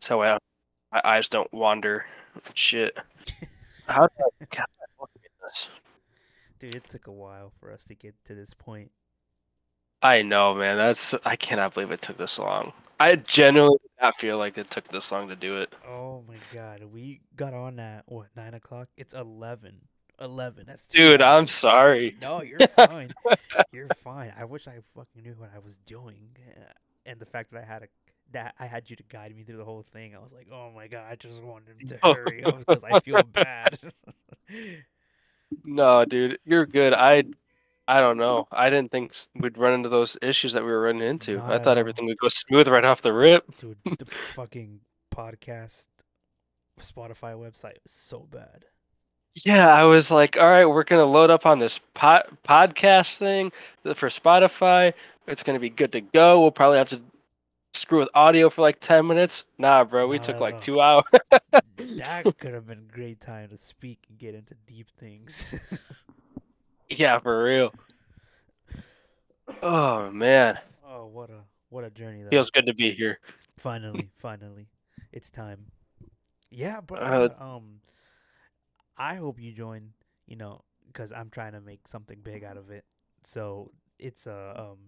so I, my eyes don't wander. Shit. How did I, God, this? Dude, it took a while for us to get to this point. I know, man. That's I cannot believe it took this long. I genuinely did not feel like it took this long to do it. Oh my god, we got on at what nine o'clock? It's eleven. Eleven. That's Dude, long. I'm sorry. No, you're fine. you're fine. I wish I fucking knew what I was doing, Uh, and the fact that I had a that I had you to guide me through the whole thing. I was like, oh my god, I just wanted to hurry up because I feel bad. No, dude, you're good. I I don't know. I didn't think we'd run into those issues that we were running into. Not I thought everything would go smooth right off the rip. Dude, the fucking podcast Spotify website is so bad. Yeah, I was like, all right, we're gonna load up on this pod- podcast thing for Spotify. It's gonna be good to go. We'll probably have to screw with audio for like ten minutes. Nah, bro, we took like two hours. That could have been a great time to speak and get into deep things. yeah, for real. Oh man, oh, what a what a journey that feels good to be here. Finally, finally, it's time. Yeah, but Uh, um, I hope you join. You know, because I'm trying to make something big out of it. So it's a um,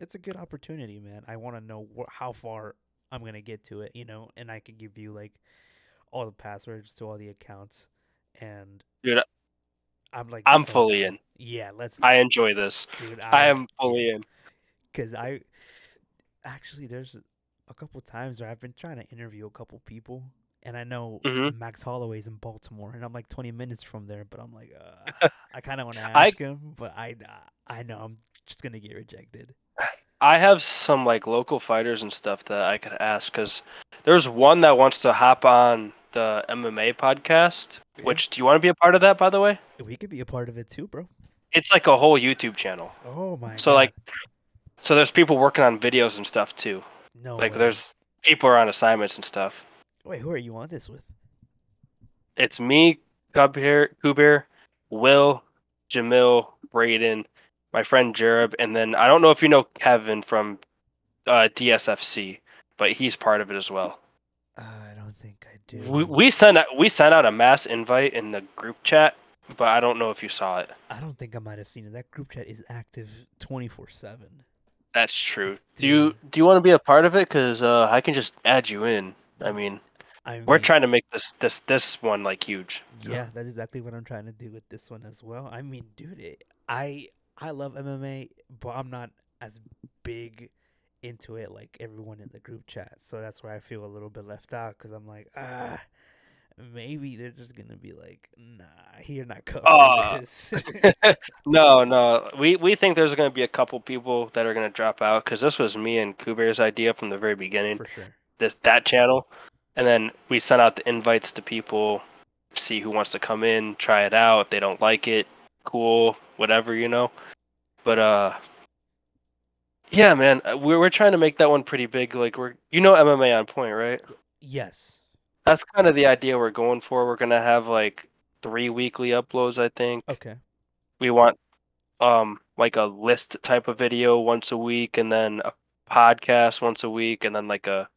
it's a good opportunity, man. I want to know wh- how far I'm gonna get to it. You know, and I can give you like all the passwords to all the accounts, and Dude, I'm like I'm so fully in. Yeah, let's, I enjoy this. dude. I am fully in. because I actually there's a couple times where I've been trying to interview a couple people, and I know Mhm. Max Holloway's in Baltimore, and I'm like 20 minutes from there, but I'm like, uh, I kind of want to I- ask him, but I I know I'm just gonna get rejected. I have some like local fighters and stuff that I could ask because there's one that wants to hop on the MMA podcast. Yeah. Which do you want to be a part of that? By the way, We could be a part of it too, bro. it's like a whole YouTube channel. Oh my. So God. like, so there's people working on videos and stuff too. no, Like way. there's people are on assignments and stuff. Wait, who are you on this with? It's me, Kubir, Kubir, Will, Jamil, Braden, my friend Jereb, and then I don't know if you know Kevin from uh, DSFC, but he's part of it as well. Uh, I don't think I do. We, we sent out, we sent out a mass invite in the group chat, but I don't know if you saw it. I don't think I might have seen it. That group chat is active 24 seven. That's true. Do you do you want to be a part of it? Cause uh, I can just add you in. I mean, I mean, we're trying to make this this this one like huge. Yeah, that's exactly what I'm trying to do with this one as well. I mean, dude, it, I I love MMA, but I'm not as big into it like everyone in the group chat. So that's where I feel a little bit left out because I'm like, ah, maybe they're just gonna be like, nah, you're not covering Ah. this. no, no. We we think there's going to be a couple people that are going to drop out because this was me and Kubir's idea from the very beginning. For sure. This that channel, and then we sent out the invites to people, see who wants to come in, try it out. If they don't like it, cool, whatever, you know. But uh, yeah, man, uh, we're we're trying to make that one pretty big. Like we're you know MMA on point, right? Yes. That's kind of the idea we're going for. We're gonna have like three weekly uploads, I think. Okay. we want um like a list type of video once a week and then a podcast once a week and then like a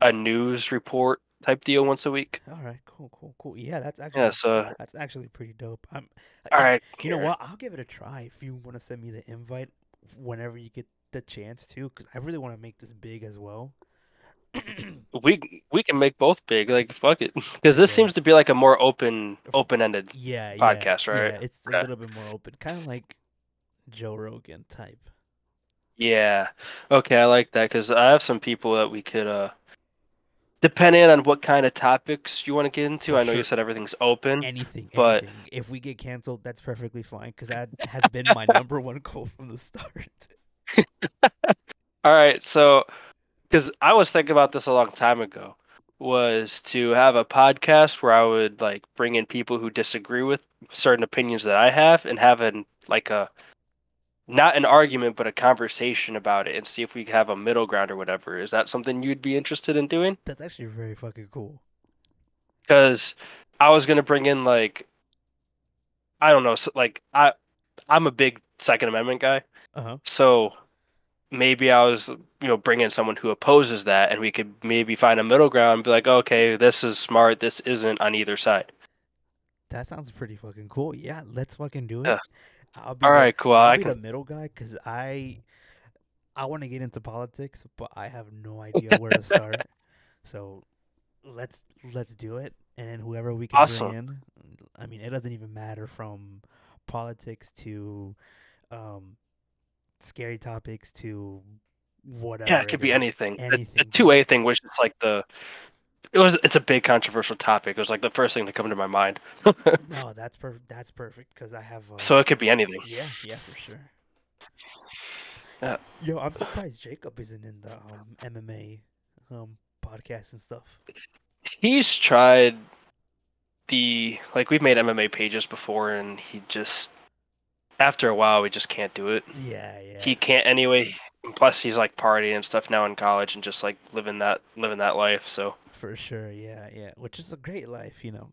a news report type deal once a week. All right. Cool. Cool. Cool. Yeah, that's actually Yeah, so that's actually pretty dope. I'm. all right. You know what? I'll give it a try if you want to send me the invite whenever you get the chance to, because I really want to make this big as well. We we can make both big, like fuck it. Cuz this Yeah. seems to be like a more open open-ended. yeah, yeah, Podcast, right? Yeah, it's Okay. a little bit more open, kind of like Joe Rogan type. Yeah. Okay, I like that cuz I have some people that we could uh depending on what kind of topics you want to get into. For I know you said everything's open. Anything, But- anything. If we get canceled, that's perfectly fine, because that has been my number one goal from the start. All right, so because I was thinking about this a long time ago, was to have a podcast where I would like bring in people who disagree with certain opinions that I have and have an like a not an argument but a conversation about it and see if we have a middle ground or whatever. Is that something you'd be interested in doing? That's actually very fucking cool. Because I was gonna bring in like I don't know, like I I'm a big Second Amendment guy. Uh huh. So maybe I was, you know, bring in someone who opposes that, and we could maybe find a middle ground and be like, okay, this is smart, this isn't on either side. That sounds pretty fucking cool. Yeah, let's fucking do it. Yeah. I'll be All the, right, cool. I'll I be the middle guy because I I want to get into politics, but I have no idea where to start. So let's let's do it, and then whoever we can Awesome. bring in. I mean, it doesn't even matter from politics to um, scary topics to whatever. Yeah, it could be anything. Anything. the two A thing was just like the. It was. It's a big controversial topic. It was like the first thing that come to my mind. No, that's perfect. That's perfect because I have. Uh, so it could be anything. Yeah, yeah, for sure. Yeah. Yo, I'm surprised Jacob isn't in the um, MMA um podcast and stuff. He's tried the like we've made MMA pages before, and he just after a while we just can't do it. Yeah, yeah. He can't anyway. and Plus, he's like partying and stuff now in college, and just like living that living that life. So for sure. Yeah, yeah. Which is a great life, you know.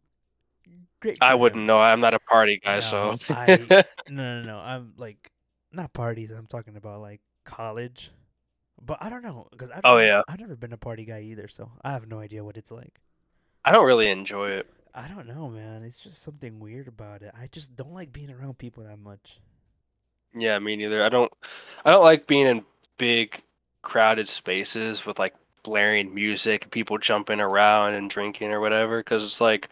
Great. I wouldn't know. I'm not a party guy, No, so I- No, no, no. I'm like not parties. I'm talking about like college. But I don't know because I've Oh, yeah. I've never been a party guy either, so I have no idea what it's like. I don't really enjoy it. I don't know, man. It's just something weird about it. I just don't like being around people that much. Yeah, me neither. I don't. I don't like being in big, crowded spaces with like blaring music, and people jumping around and drinking or whatever. Because it's like,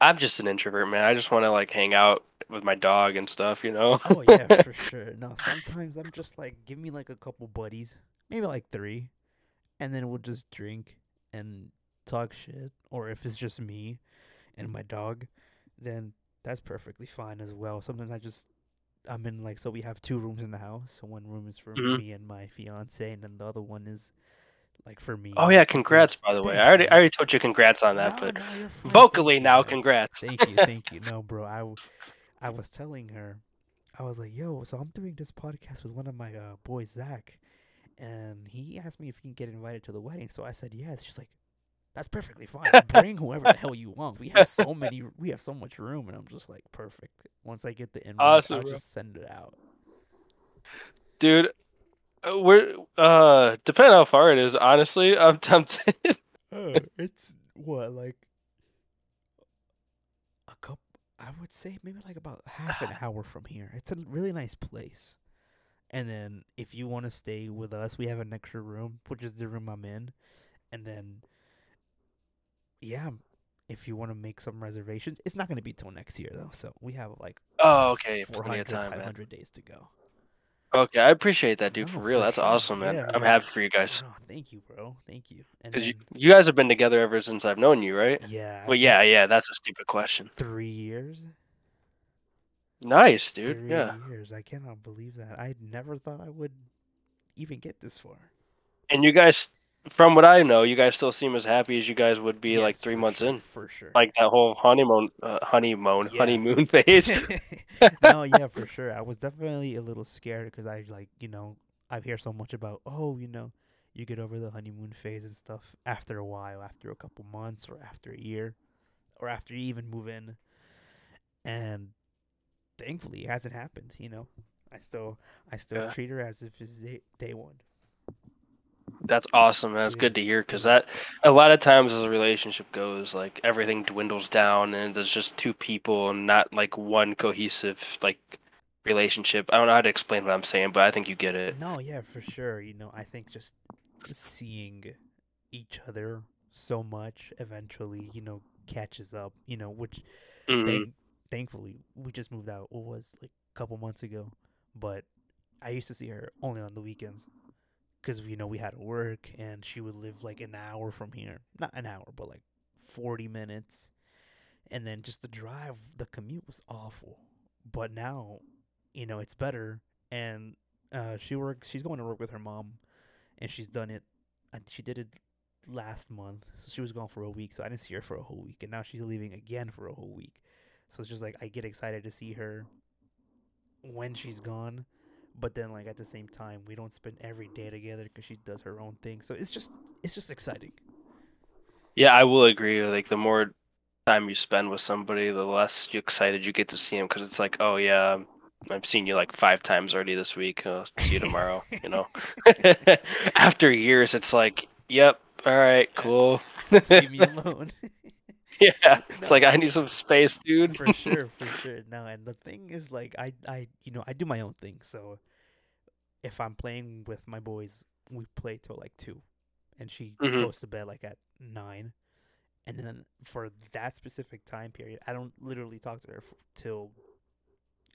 I'm just an introvert, man. I just want to like hang out with my dog and stuff, you know. Oh yeah, for sure. No, sometimes I'm just like, give me like a couple buddies, maybe like three, and then we'll just drink and talk shit. Or if it's just me and my dog, then that's perfectly fine as well. Sometimes I just I'm in like so we have two rooms in the house. So one room is for Mhm. me and my fiance, and then the other one is like for me. Oh yeah, congrats by the way. I Thanks, already I already told you congrats on that, No, but no. Vocally now, congrats. Thank you, thank you. No, bro, I I was telling her, I was like, yo, so I'm doing this podcast with one of my uh, boys, Zach, and he asked me if he can get invited to the wedding. So I said yes. She's like, that's perfectly fine. Bring whoever the hell you want. We have so many, we have so much room, and I'm just like, perfect. Once I get the invite, Awesome, I'll bro. just send it out. Dude, uh, we're uh depending how far it is, honestly, I'm tempted. Uh, it's what like a couple. I would say maybe like about half an hour from here. It's a really nice place. And then if you want to stay with us, we have an extra room, which is the room I'm in. And then, yeah, if you want to make some reservations, it's not going to be till next year though. So we have like oh, okay, plenty of time, man. 500 days to go. Okay, I appreciate that, dude. No, For real, that's sure. awesome, man. Yeah, I'm man. happy for you guys. Oh, thank you, bro. Thank you. And Cause you, you guys have been together ever since I've known you, right? yeah, Well, yeah, yeah. That's a stupid question. three years. Nice, dude. Three Yeah. years. I cannot believe that. I never thought I would even get this far. And you guys, from what I know, you guys still seem as happy as you guys would be like three months sure, in, For sure. like that whole honeymoon, uh, honeymoon, Yeah. honeymoon phase. no, yeah, for sure. I was definitely a little scared because I like, you know, I hear so much about, oh, you know, you get over the honeymoon phase and stuff after a while, after a couple months or after a year or after you even move in. And thankfully it hasn't happened, you know. I still I still Yeah. treat her as if it's day, day one. That's awesome. That's Yeah, good to hear because that a lot of times as a relationship goes, like everything dwindles down and there's just two people and not like one cohesive like relationship. I don't know how to explain what I'm saying, but I think you get it. No, yeah, for sure. You know, I think just seeing each other so much eventually, you know, catches up, you know, which Mhm. thank- thankfully we just moved out what was like a couple months ago, but I used to see her only on the weekends cuz you know, we had to work and she would live like an hour from here. Not an hour, but like 40 minutes. And then just the drive, the commute was awful. But now, you know, it's better and uh, she works. She's going to work with her mom, and she's done it. She did it last month, so she was gone for a week. So I didn't see her for a whole week, and now she's leaving again for a whole week. So it's just like I get excited to see her when she's gone, but then like at the same time we don't spend every day together because she does her own thing. So it's just it's just exciting. Yeah, I will agree. Like the more time you spend with somebody, the less you excited you get to see them because it's like, oh yeah, I've seen you like five times already this week. I'll see you tomorrow. you know, after years, it's like, yep, all right, cool. Leave me alone. yeah, it's No, like I need some space, dude. for sure, for sure. No, and the thing is, like, I, I, you know, I do my own thing. So if I'm playing with my boys, we play till like two, and she Mhm. goes to bed like at nine, and then for that specific time period, I don't literally talk to her f- till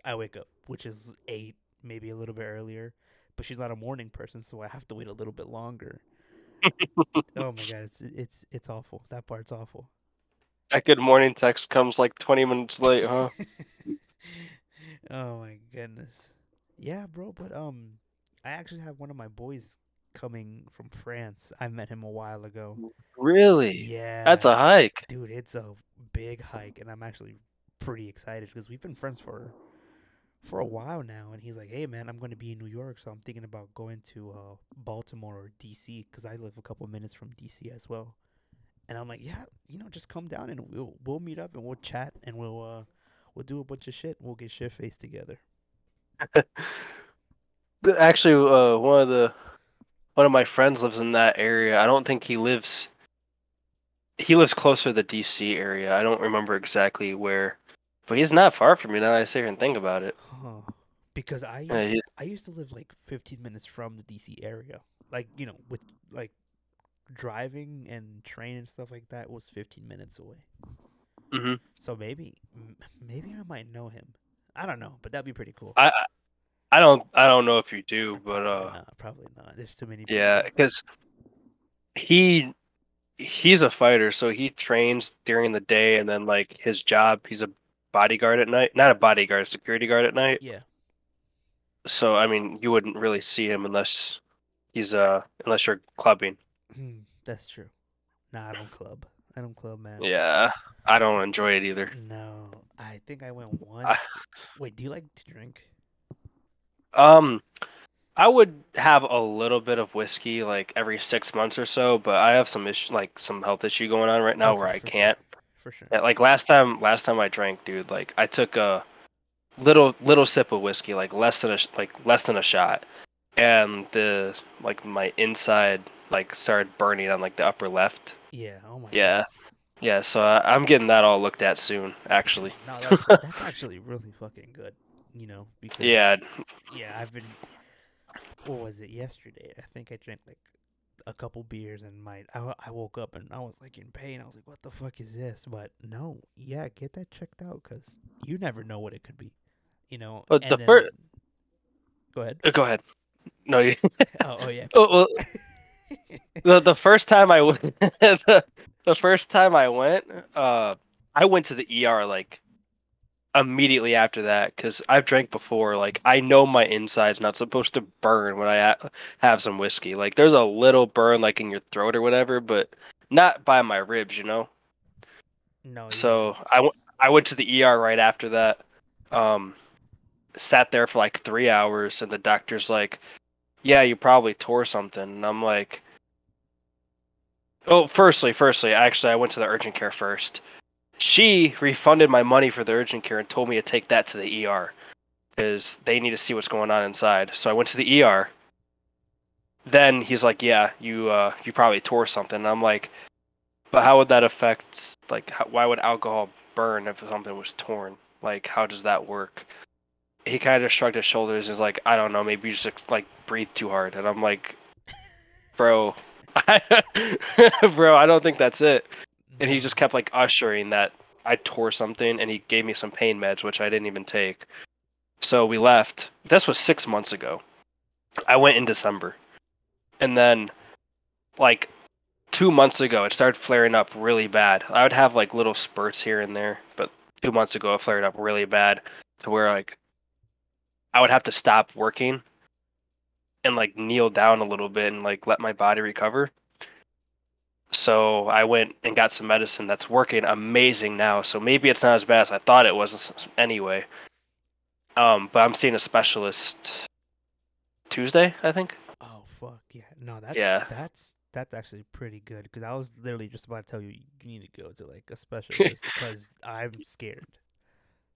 I wake up, which is eight, maybe a little bit earlier. But she's not a morning person, so I have to wait a little bit longer. oh my god, it's it's it's awful. That part's awful. That good morning text comes like 20 minutes late, huh? oh my goodness. Yeah, bro, but um I actually have one of my boys coming from France. I met him a while ago. Really? Yeah. That's a hike. dude, it's a big hike and I'm actually pretty excited because we've been friends for for a while now and he's like, "Hey man, I'm going to be in New York, so I'm thinking about going to uh Baltimore or DC cuz I live a couple minutes from DC as well." And I'm like, "Yeah, you know, just come down and we'll we'll meet up and we'll chat and we'll uh we'll do a bunch of shit. We'll get shit faced together." Actually, uh, one of the one of my friends lives in that area. I don't think he lives. He lives closer to the DC area. I don't remember exactly where, but he's not far from me now that I sit here and think about it. Huh. Because I used, Yeah, he- I used to live like 15 minutes from the DC area. Like, you know, with like driving and train and stuff like that was 15 minutes away. Mm-hmm. So maybe maybe I might know him. I don't know, but that'd be pretty cool. I I- I don't I don't know if you do, but uh, not, probably not. There's too many people. yeah, because he he's a fighter, so he trains during the day, and then like his job, he's a bodyguard at night. Not a bodyguard, a security guard at night. Yeah. So I mean, you wouldn't really see him unless he's uh unless you're clubbing. Hmm, That's true. Nah, I don't club. I don't club, man. Yeah, I don't enjoy it either. No, I think I went once. Wait, do you like to drink? Um, I would have a little bit of whiskey like every six months or so, but I have some issue like some health issue going on right now Okay, where I can't. For sure. Yeah, Like last time, last time I drank, dude, like I took a little little sip of whiskey, like less than a like less than a shot, and the like my inside like started burning on like the upper left. Yeah. Oh my. Yeah, yeah. So I, I'm getting that all looked at soon, actually. No, that's, that's actually really fucking good. You know, because Yeah, yeah, I've been. What was it yesterday? I think I drank like a couple beers and my I, I woke up and I was like in pain. I was like, "What the fuck is this?" But no, yeah, get that checked out because you never know what it could be. You know. But and the then- fir- Go ahead. Uh, go ahead. No, you. Oh, oh yeah. Oh, well, the the first time I went, the, the first time I went, uh, I went to the ER like immediately after that because I've drank before. Like I know my inside's not supposed to burn when I ha- have some whiskey. Like there's a little burn like in your throat or whatever, but not by my ribs, you know. no. So I went I went to the ER right after that. Um, sat there for like three hours, and the doctor's like, "Yeah, you probably tore something." And I'm like, "Oh, firstly, firstly, actually, I went to the urgent care first. She refunded my money for the urgent care and told me to take that to the ER because they need to see what's going on inside. So I went to the ER. Then he's like, "Yeah, you uh, you probably tore something." And I'm like, "But how would that affect? Like, how, why would alcohol burn if something was torn? Like, how does that work?" He kind of just shrugged his shoulders and was like, "I don't know. Maybe you just like breathe too hard." And I'm like, "Bro, bro, I don't think that's it." And he just kept like ushering that I tore something, and he gave me some pain meds, which I didn't even take. So we left. This was six months ago. I went in December, and then like two months ago, it started flaring up really bad. I would have like little spurts here and there, but two months ago, it flared up really bad to where like I would have to stop working and like kneel down a little bit and like let my body recover. So I went and got some medicine that's working amazing now. So maybe it's not as bad as I thought it was anyway. Um, but I'm seeing a specialist Tuesday, I think. Oh fuck yeah! No, that's Yeah. that's that's actually pretty good because I was literally just about to tell you you need to go to like a specialist because I'm scared.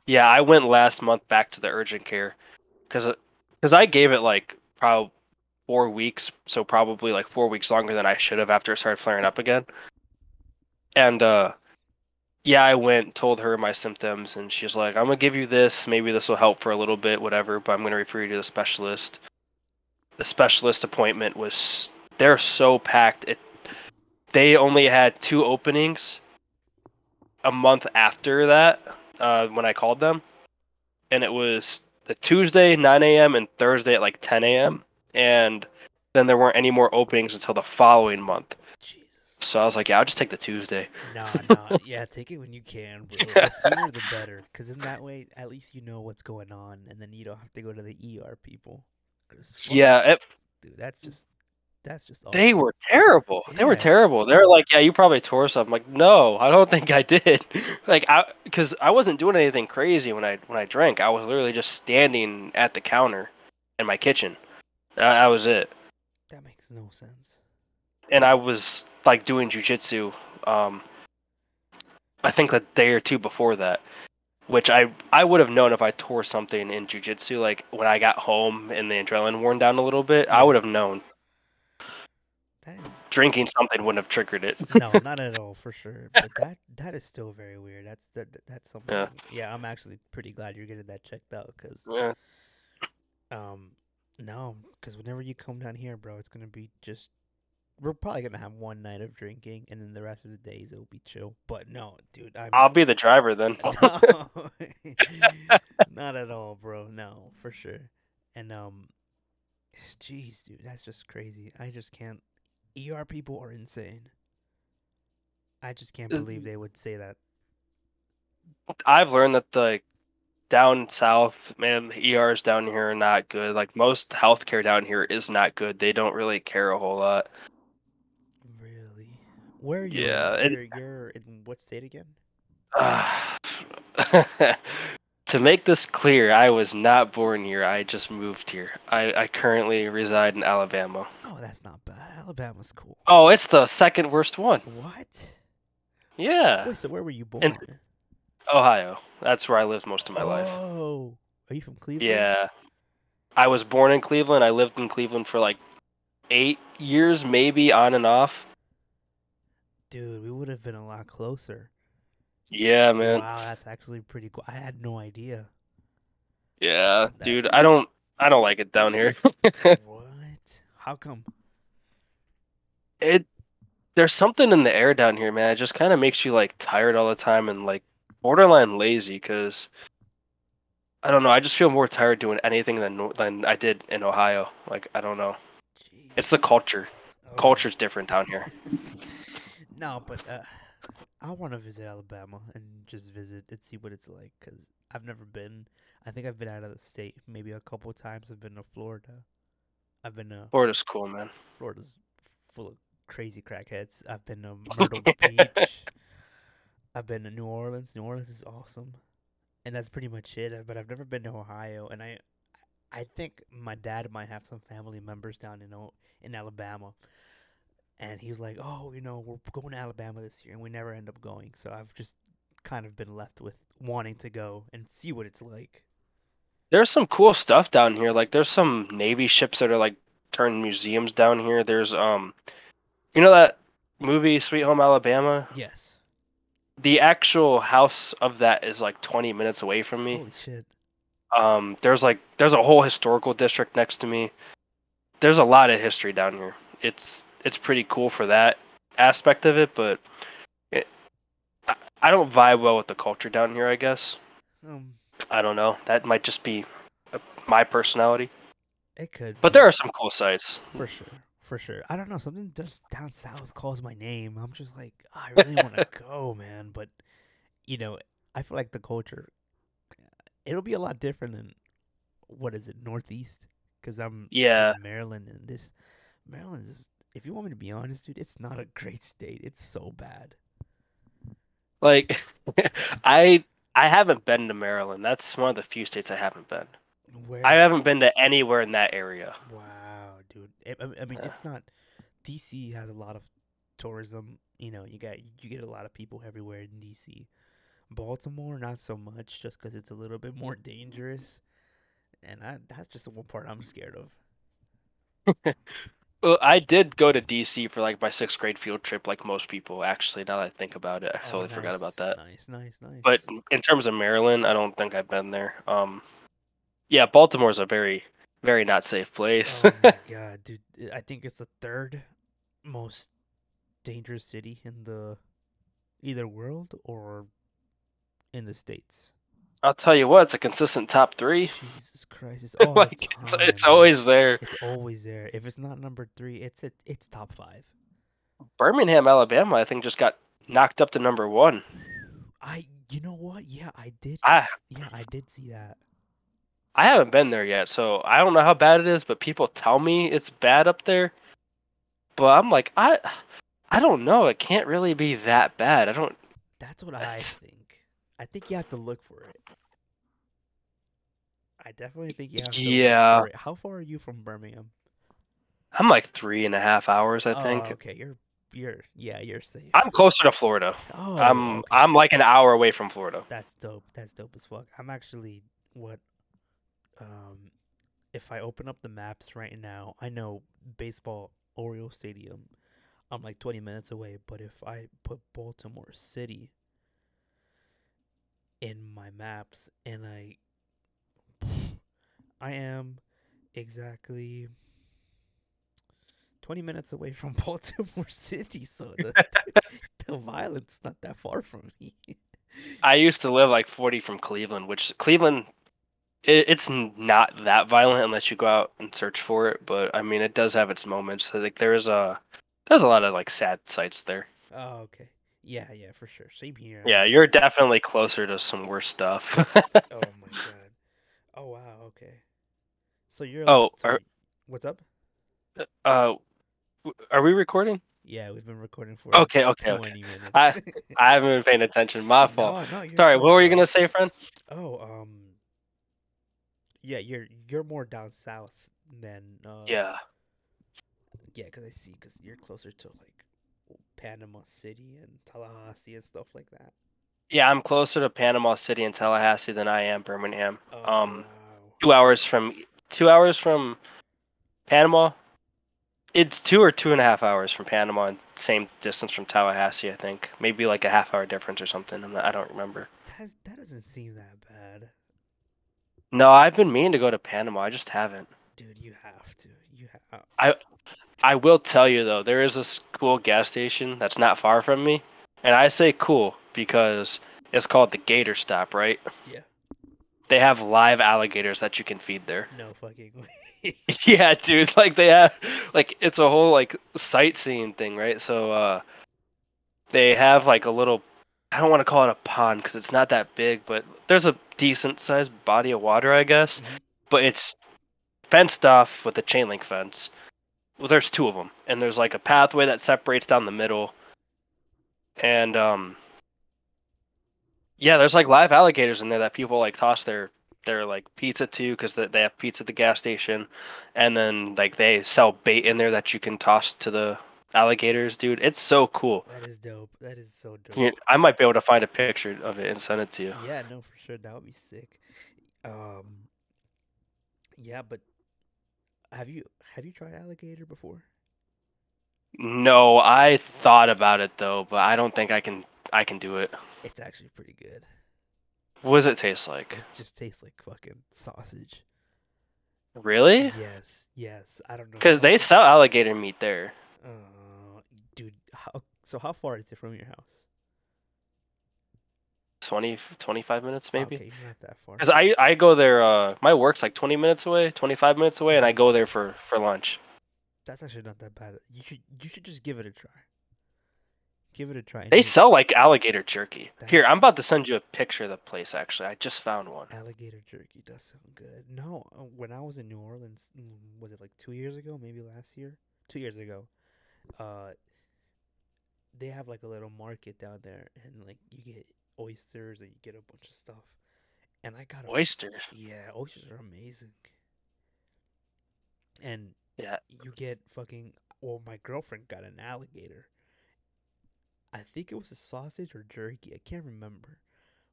Yeah, I went last month back to the urgent care because because I gave it like probably four weeks, so probably like four weeks longer than I should have after it started flaring up again. And uh, yeah, I went, told her my symptoms, and she's like, "I'm gonna give you this. Maybe this will help for a little bit, whatever. But I'm gonna refer you to the specialist." The specialist appointment was they're so packed. It they only had two openings a month after that uh, when I called them, and it was the Tuesday 9 a.m. and Thursday at like 10 a.m. And then there weren't any more openings until the following month. Jesus. So I was like, yeah, I'll just take the Tuesday. Nah, nah. yeah, take it when you can, bro. The sooner the better. Because in that way, at least you know what's going on, and then you don't have to go to the ER people. Yeah, it, dude, that's just that's just they were terrible. They were terrible. They were like, yeah, you probably tore something. I'm like, no, I don't think I did. like, I because I wasn't doing anything crazy when I when I drank. I was literally just standing at the counter in my kitchen. That, that was it. That makes no sense. and I was like doing jujitsu. Um, I think a day or two before that, which I I would have known if I tore something in jujitsu. Like when I got home and the adrenaline worn down a little bit, I would have known. That is Drinking something wouldn't have triggered it. no, not at all for sure. But that that is still very weird. That's that that- that's something. Yeah. Yeah, I'm actually pretty glad you're getting that checked out because yeah. um no, because whenever you come down here, bro, it's gonna be just. We're probably gonna have one night of drinking, and then the rest of the days it'll be chill. But no, dude, I'm I'll be the driver then. no, not at all, bro. No, for sure. And um, jeez, dude, that's just crazy. I just can't. ER people are insane. I just can't believe they would say that. I've learned that like down south, man, the ERs down here are not good. Like most healthcare down here is not good. They don't really care a whole lot. Really? Where are you? Yeah, in? You're, in what state again? to make this clear, I was not born here. I just moved here. I, I currently reside in Alabama. Oh, that's not bad. Alabama's cool. Oh, it's the second worst one. What? Yeah. Wait, so where were you born? And- Ohio. That's where I lived most of my life. Oh, are you from Cleveland? Yeah. I was born in Cleveland. I lived in Cleveland for like eight years, maybe on and off. Dude, we would have been a lot closer. Yeah, man. Wow, that's actually pretty cool. I had no idea. Yeah, dude. I don't. I don't like it down here. what? How come? it there's something in the air down here, man. It just kind of makes you like tired all the time and like borderline lazy because I don't know. I just feel more tired doing anything than than I did in Ohio. Like I don't know. Jeez. It's the culture. Okay. Culture's different down here. no, but uh, I want to visit Alabama and just visit and see what it's like because I've never been. I think I've been out of the state maybe a couple of times. I've been to Florida. I've been to Florida's cool, man. Florida's full of crazy crackheads. I've been to Myrtle Beach. I've been to New Orleans. New Orleans is awesome, and that's pretty much it. uh, But I've never been to Ohio, and I, I think my dad might have some family members down in O- in Alabama, and he was like, "Oh, you know, we're going to Alabama this year," and we never end up going. So I've just kind of been left with wanting to go and see what it's like. There's some cool stuff down here. Like there's some Navy ships that are like turned museums down here. There's um, you know that movie Sweet Home Alabama? Yes. The actual house of that is like 20 minutes away from me. Holy shit. Um, there's like there's a whole historical district next to me. There's a lot of history down here. It's it's pretty cool for that aspect of it, but it, I, I don't vibe well with the culture down here. I guess Um, I don't know. That might just be uh, my personality. it could. But there are some cool sites. For sure, for sure. I don't know. Something just down south calls my name. I'm just like, "Oh, I really want to go, man. But you know, I feel like the culture, it'll be a lot different than what is it, Northeast? Because I'm Yeah. in Maryland, and this Maryland is. If you want me to be honest, dude, it's not a great state. It's so bad. Like I I haven't been to Maryland. That's one of the few states I haven't been. Where I haven't been to anywhere in that area. Wow, dude. I, I- mean, it's not. DC has a lot of tourism. You know, you got you get a lot of people everywhere in DC, Baltimore, not so much, just because it's a little bit more dangerous, and I, that's just the one part I'm scared of. Well, I did go to DC for like my sixth grade field trip, like most people. Actually, now that I think about it, I Oh, totally forgot about that. Nice, nice, nice. But in terms of Maryland, I don't think I've been there. Um, yeah, Baltimore's a very, very not safe place. oh my god, dude! I think it's the third most dangerous city in the either world or in the states. I'll tell you what, it's a consistent top three. Jesus Christ, it's all like it's, it's always there. It's always there. If it's not number three, it's it, it's top five. Birmingham, Alabama, I think just got knocked up to number one. I, you know what? Yeah, I did. I yeah, I did see that. I haven't been there yet, so I don't know how bad it is, but people tell me it's bad up there. But I'm like, I I don't know. It can't really be that bad. I don't That's what I think. I think you have to look for it. I definitely think you have to. Yeah. Look for it. How far are you from Birmingham? I'm like three and a half hours, I Oh, think. okay, you're you're yeah, you're safe. I'm closer to Florida. oh, I'm okay. I'm like an hour away from Florida. That's dope. That's dope as fuck. I'm actually what um if I open up the maps right now, I know baseball Oriole Stadium. I'm like 20 minutes away, but if I put Baltimore City in my maps and I I am exactly 20 minutes away from Baltimore City, so the the violence not that far from me. I used to live like 40 from Cleveland, which Cleveland, it, it's not that violent unless you go out and search for it. But I mean, it does have its moments. So, like there's a there's a lot of like sad sights there. Oh, okay. Yeah, yeah, for sure. Same here. Yeah, you're definitely closer to some worse stuff. Oh my god. Oh wow. Okay. So you're. Oh, like, are- sorry, what's up? uh, are we recording? Yeah, we've been recording for Okay, okay, okay. twenty minutes. I- I haven't been paying attention. My fault. No, no, Sorry, fine, what were you gonna say, friend? Oh, um. Yeah, you're you're more down south than. Uh, Yeah. Yeah, because I see, because you're closer to like Panama City and Tallahassee and stuff like that. Yeah, I'm closer to Panama City and Tallahassee than I am Birmingham. Oh, Um, wow. two hours from two hours from Panama. It's two or two and a half hours from Panama, and same distance from Tallahassee. I think maybe like a half hour difference or something. I'm not, I don't remember. That that doesn't seem that bad, No, I've been meaning to go to Panama. I just haven't. dude. You have to. You have. I I will tell you though, there is this cool gas station that's not far from me, and I say cool because it's called the Gator Stop, right? Yeah. They have live alligators that you can feed there. No fucking way. yeah, dude. Like they have, like it's a whole like sightseeing thing, right? So uh, they have like a little. I don't want to call it a pond because it's not that big, but there's a decent sized body of water, I guess. Mhm. But it's fenced off with a chain link fence. Well, there's two of them, and there's like a pathway that separates down the middle. And um, yeah, there's like live alligators in there that people like toss their their like pizza to because they they have pizza at the gas station, and then like they sell bait in there that you can toss to the alligators, dude. It's so cool. that is dope. That is so dope. You- I might be able to find a picture of it and send it to you. Yeah, no, for sure. That would be sick. Um. Yeah, but have you have you tried alligator before? No, I thought about it though, but I don't think I can. I can do it. It's actually pretty good. What does it taste like? It just tastes like fucking sausage. Really? Yes, yes. I don't know. Because they sell alligator meat there. Uh, dude. How, so how far is it from your house? 20, 25 minutes maybe. Okay, not that far. Because I, I go there. Uh, my work's like twenty minutes away, twenty five minutes away, and I go there for for lunch. That's actually not that bad. You should you should just give it a try. Give it a try. They sell like alligator jerky. That- Here, I'm about to send you a picture of the place. Actually, I just found one. Alligator jerky does sound good. No, uh, when I was in New Orleans, mm, was it like two years ago? Maybe last year? Two years ago. Uh, they have like a little market down there, and like you get oysters and you get a bunch of stuff. And I got a Oysters. Yeah, oysters are amazing. And Yeah. you get fucking. Well, my girlfriend got an alligator. I think it was a sausage or jerky. I can't remember,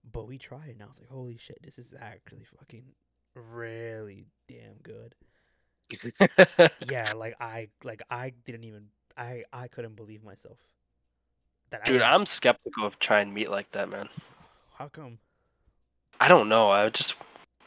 but we tried it, and I was like, holy shit, this is actually fucking really damn good. Yeah, like I like I didn't even I I couldn't believe myself. That Dude, was, I'm skeptical of trying meat like that, man. how come? I don't know. I just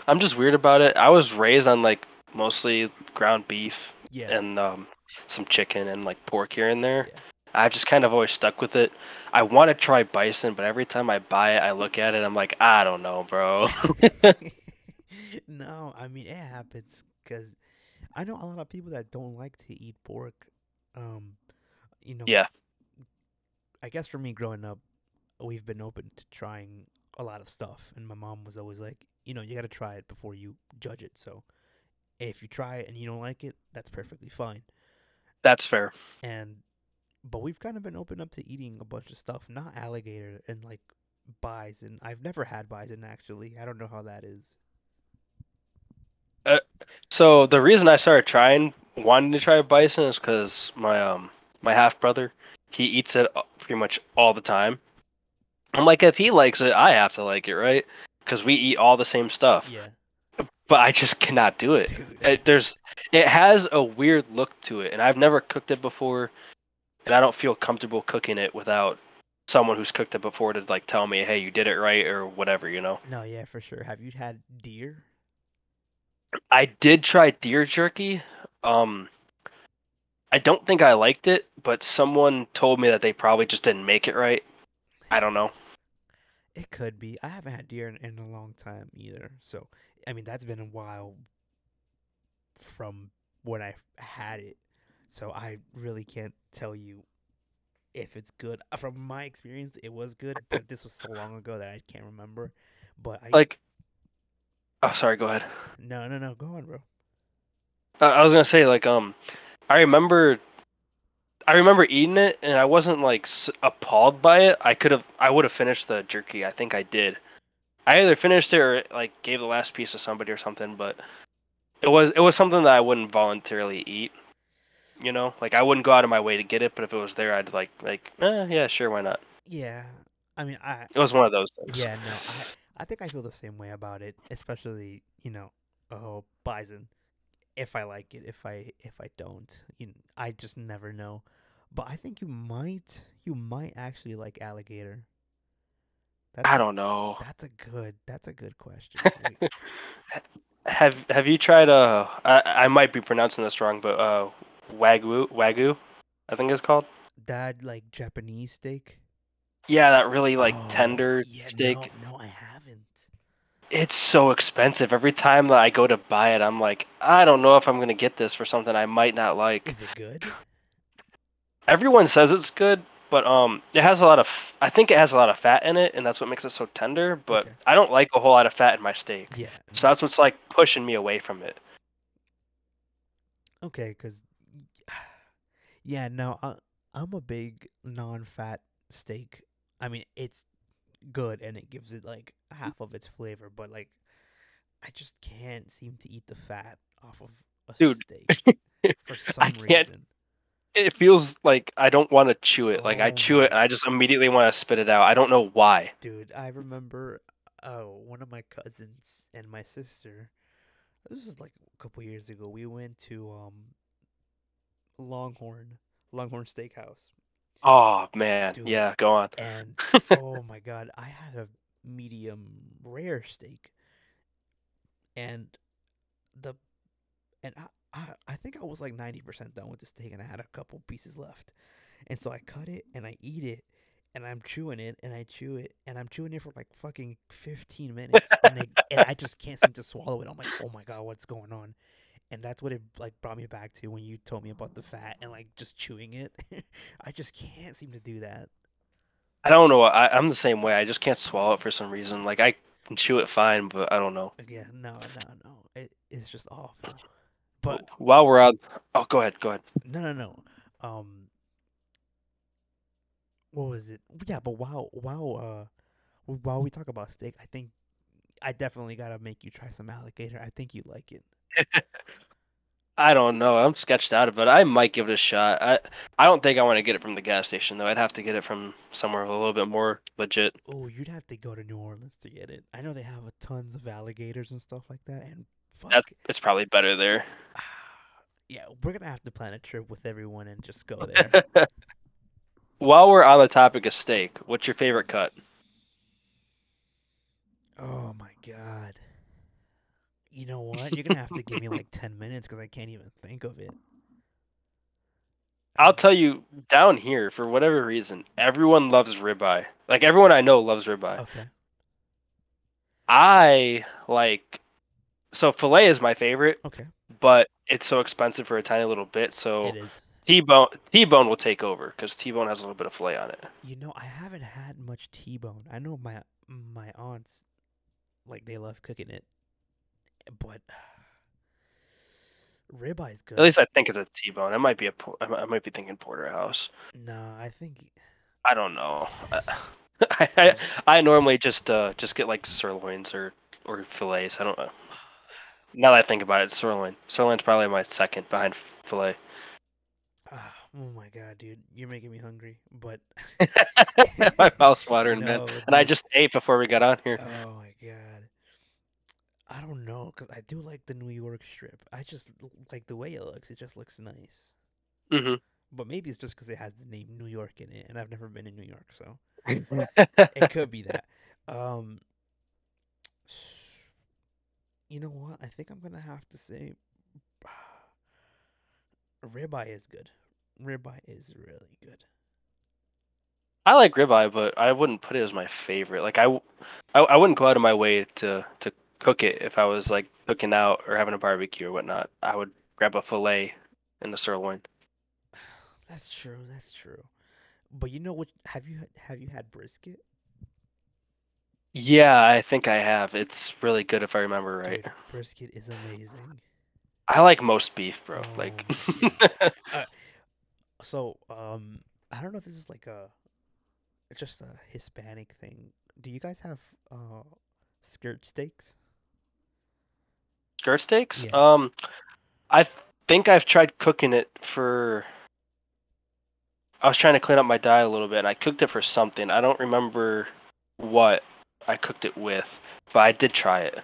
I'm just weird about it. I was raised on like mostly ground beef Yeah, and um, some chicken and like pork here and there. Yeah. I've just kind of always stuck with it. I want to try bison, but every time I buy it, I look at it, I'm like, I don't know, bro. no, I mean it happens because I know a lot of people that don't like to eat pork. Um, you know. Yeah. I guess for me growing up, we've been open to trying a lot of stuff, and my mom was always like, you know, you got to try it before you judge it. So, if you try it and you don't like it, that's perfectly fine. That's fair. And but we've kind of been open up to eating a bunch of stuff, not alligator and like bison. I've never had bison actually. I don't know how that is. So the reason I started trying, wanting to try bison, is because my um my half brother, he eats it uh, pretty much all the time. I'm like, if he likes it, I have to like it, right? Because we eat all the same stuff. Yeah, But I just cannot do it. it. There's, it has a weird look to it, and I've never cooked it before, and I don't feel comfortable cooking it without someone who's cooked it before to like tell me, hey, you did it right or whatever, you know. No, yeah, for sure. Have you had deer? I did try deer jerky. Um, I don't think I liked it, but someone told me that they probably just didn't make it right. I don't know. It could be. I haven't had deer in, in a long time either. So, I mean, that's been a while from when I had it. So, I really can't tell you if it's good. From my experience, it was good, but this was so long ago that I can't remember. But I Like, oh, sorry, go ahead. no, no, no. Go on, bro. Uh, I was gonna say like um, I remember, I remember eating it, and I wasn't like s- appalled by it. I could have, I would have finished the jerky. I think I did. I either finished it or like gave the last piece to somebody or something, but it was it was something that I wouldn't voluntarily eat. You know, like I wouldn't go out of my way to get it, but if it was there, I'd like like, eh, yeah, sure, why not? Yeah. I mean, I It was one of those things. Yeah, no, I I think I feel the same way about it, especially you know, oh bison. If I like it, if I if I don't, you kn- I just never know. But I think you might you might actually like alligator. That's I a- don't know. That's a good that's a good question. Have Have you tried uh? I I might be pronouncing this wrong, but uh, wagyu wagyu, I think it's called. that like Japanese steak. Yeah, that really like Oh, tender yeah, steak. No, no, I haven't. It's so expensive. Every time that I go to buy it, I'm like, I don't know if I'm gonna get this for something I might not like. Is it good? Everyone says it's good, but um, it has a lot of. I think it has a lot of fat in it, and that's what makes it so tender. But Okay. I don't like a whole lot of fat in my steak, Yeah. so that's what's like pushing me away from it. Okay, because yeah, no, I, I'm a big non-fat steak. I mean, it's good and it gives it like half of its flavor, but like, I just can't seem to eat the fat off of a Dude, steak for some reason. It feels like I don't want to chew it. Like I Oh chew it and I just immediately want to spit it out. I don't know why. Dude, I remember uh, one of my cousins and my sister. This was like a couple years ago. We went to um Longhorn, Longhorn Steakhouse. Oh man, Dude. yeah, go on. and oh my god, I had a medium rare steak, and the and I I, I think I was like ninety percent done with the steak, and I had a couple pieces left, and so I cut it and I eat it. And I'm chewing it, and I chew it, and I'm chewing it for like fucking 15 minutes, and, it, and I just can't seem to swallow it. I'm like, oh my god, what's going on? And that's what it like brought me back to when you told me about the fat and like just chewing it. I just can't seem to do that. I don't know. I, I'm the same way. I just can't swallow it for some reason. Like I can chew it fine, but I don't know. Yeah, no, no, no. It, it's just awful. But while we're on, oh, go ahead, go ahead. no, no, no. Um, what was it? Yeah, but while while uh while we talk about steak, I think I definitely gotta make you try some alligator. I think you like it. I don't know. I'm sketched out of it. I might give it a shot. I I don't think I want to get it from the gas station though. I'd have to get it from somewhere a little bit more legit. Oh, you'd have to go to New Orleans to get it. I know they have a tons of alligators and stuff like that, and fuck, That's it's probably better there. yeah, we're gonna have to plan a trip with everyone and just go there. While we're on the topic of steak, what's your favorite cut? oh my god. You know what? You're gonna have to give me like ten minutes because I can't even think of it. I'll tell you, down here, for whatever reason, everyone loves ribeye. Like everyone I know loves ribeye. Okay. I like so filet is my favorite, Okay. but it's so expensive for a tiny little bit. So T-bone T-bone will take over because T-bone has a little bit of filet on it. You know, I haven't had much T-bone. I know my my aunts like they love cooking it, but ribeye's good. At least I think it's a T-bone. It might be a I might be thinking porterhouse. no, I think I don't know. I, I I normally just uh just get like sirloins or or fillets. I don't know. Now that I think about it, sirloin. Sirloin's probably my second behind filet. Ah, oh my god, dude, you're making me hungry. But my mouth's watering, man. No, And I just ate before we got on here. Oh my god. I don't know, cause I do like the New York strip. I just like the way it looks. It just looks nice. hmm But maybe it's just because it has the name New York in it, and I've never been in New York, so Mm-hmm. it could be that. Um, you know what? I think I'm gonna have to say, ribeye is good. Ribeye is really good. I like ribeye, but I wouldn't put it as my favorite. Like I, I wouldn't go out of my way to to cook it if I was like cooking out or having a barbecue or whatnot. I would grab a fillet and a sirloin. That's true. That's true. But you know what? Have you have you had brisket? Yeah, I think I have. It's really good if I remember right. Dude, brisket is amazing. I like most beef, bro. Oh Like, So, um, I don't know if this is like a just a Hispanic thing. Do you guys have uh skirt steaks? Skirt steaks. Yeah. Um, I think I've tried cooking it for. I was trying to clean up my diet a little bit, and I cooked it for something. I don't remember what I cooked it with, but I did try it.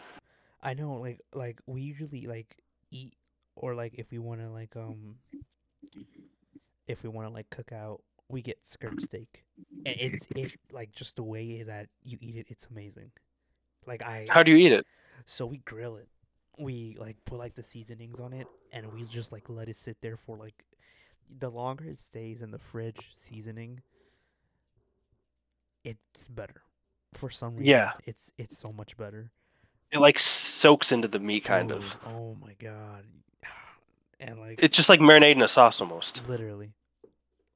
I know, like, like we usually like eat or like if we want to like um if we want to like cook out, we get skirt steak, and it's it like just the way that you eat it, it's amazing. Like I How do you eat it? So we grill it. We like put like the seasonings on it, and we just like let it sit there for like the longer it stays in the fridge seasoning, it's better. For some reason, Yeah. it's it's so much better. It like soaks into the meat, kind Dude, of. Oh my god! And like It's just like marinating a sauce almost. literally,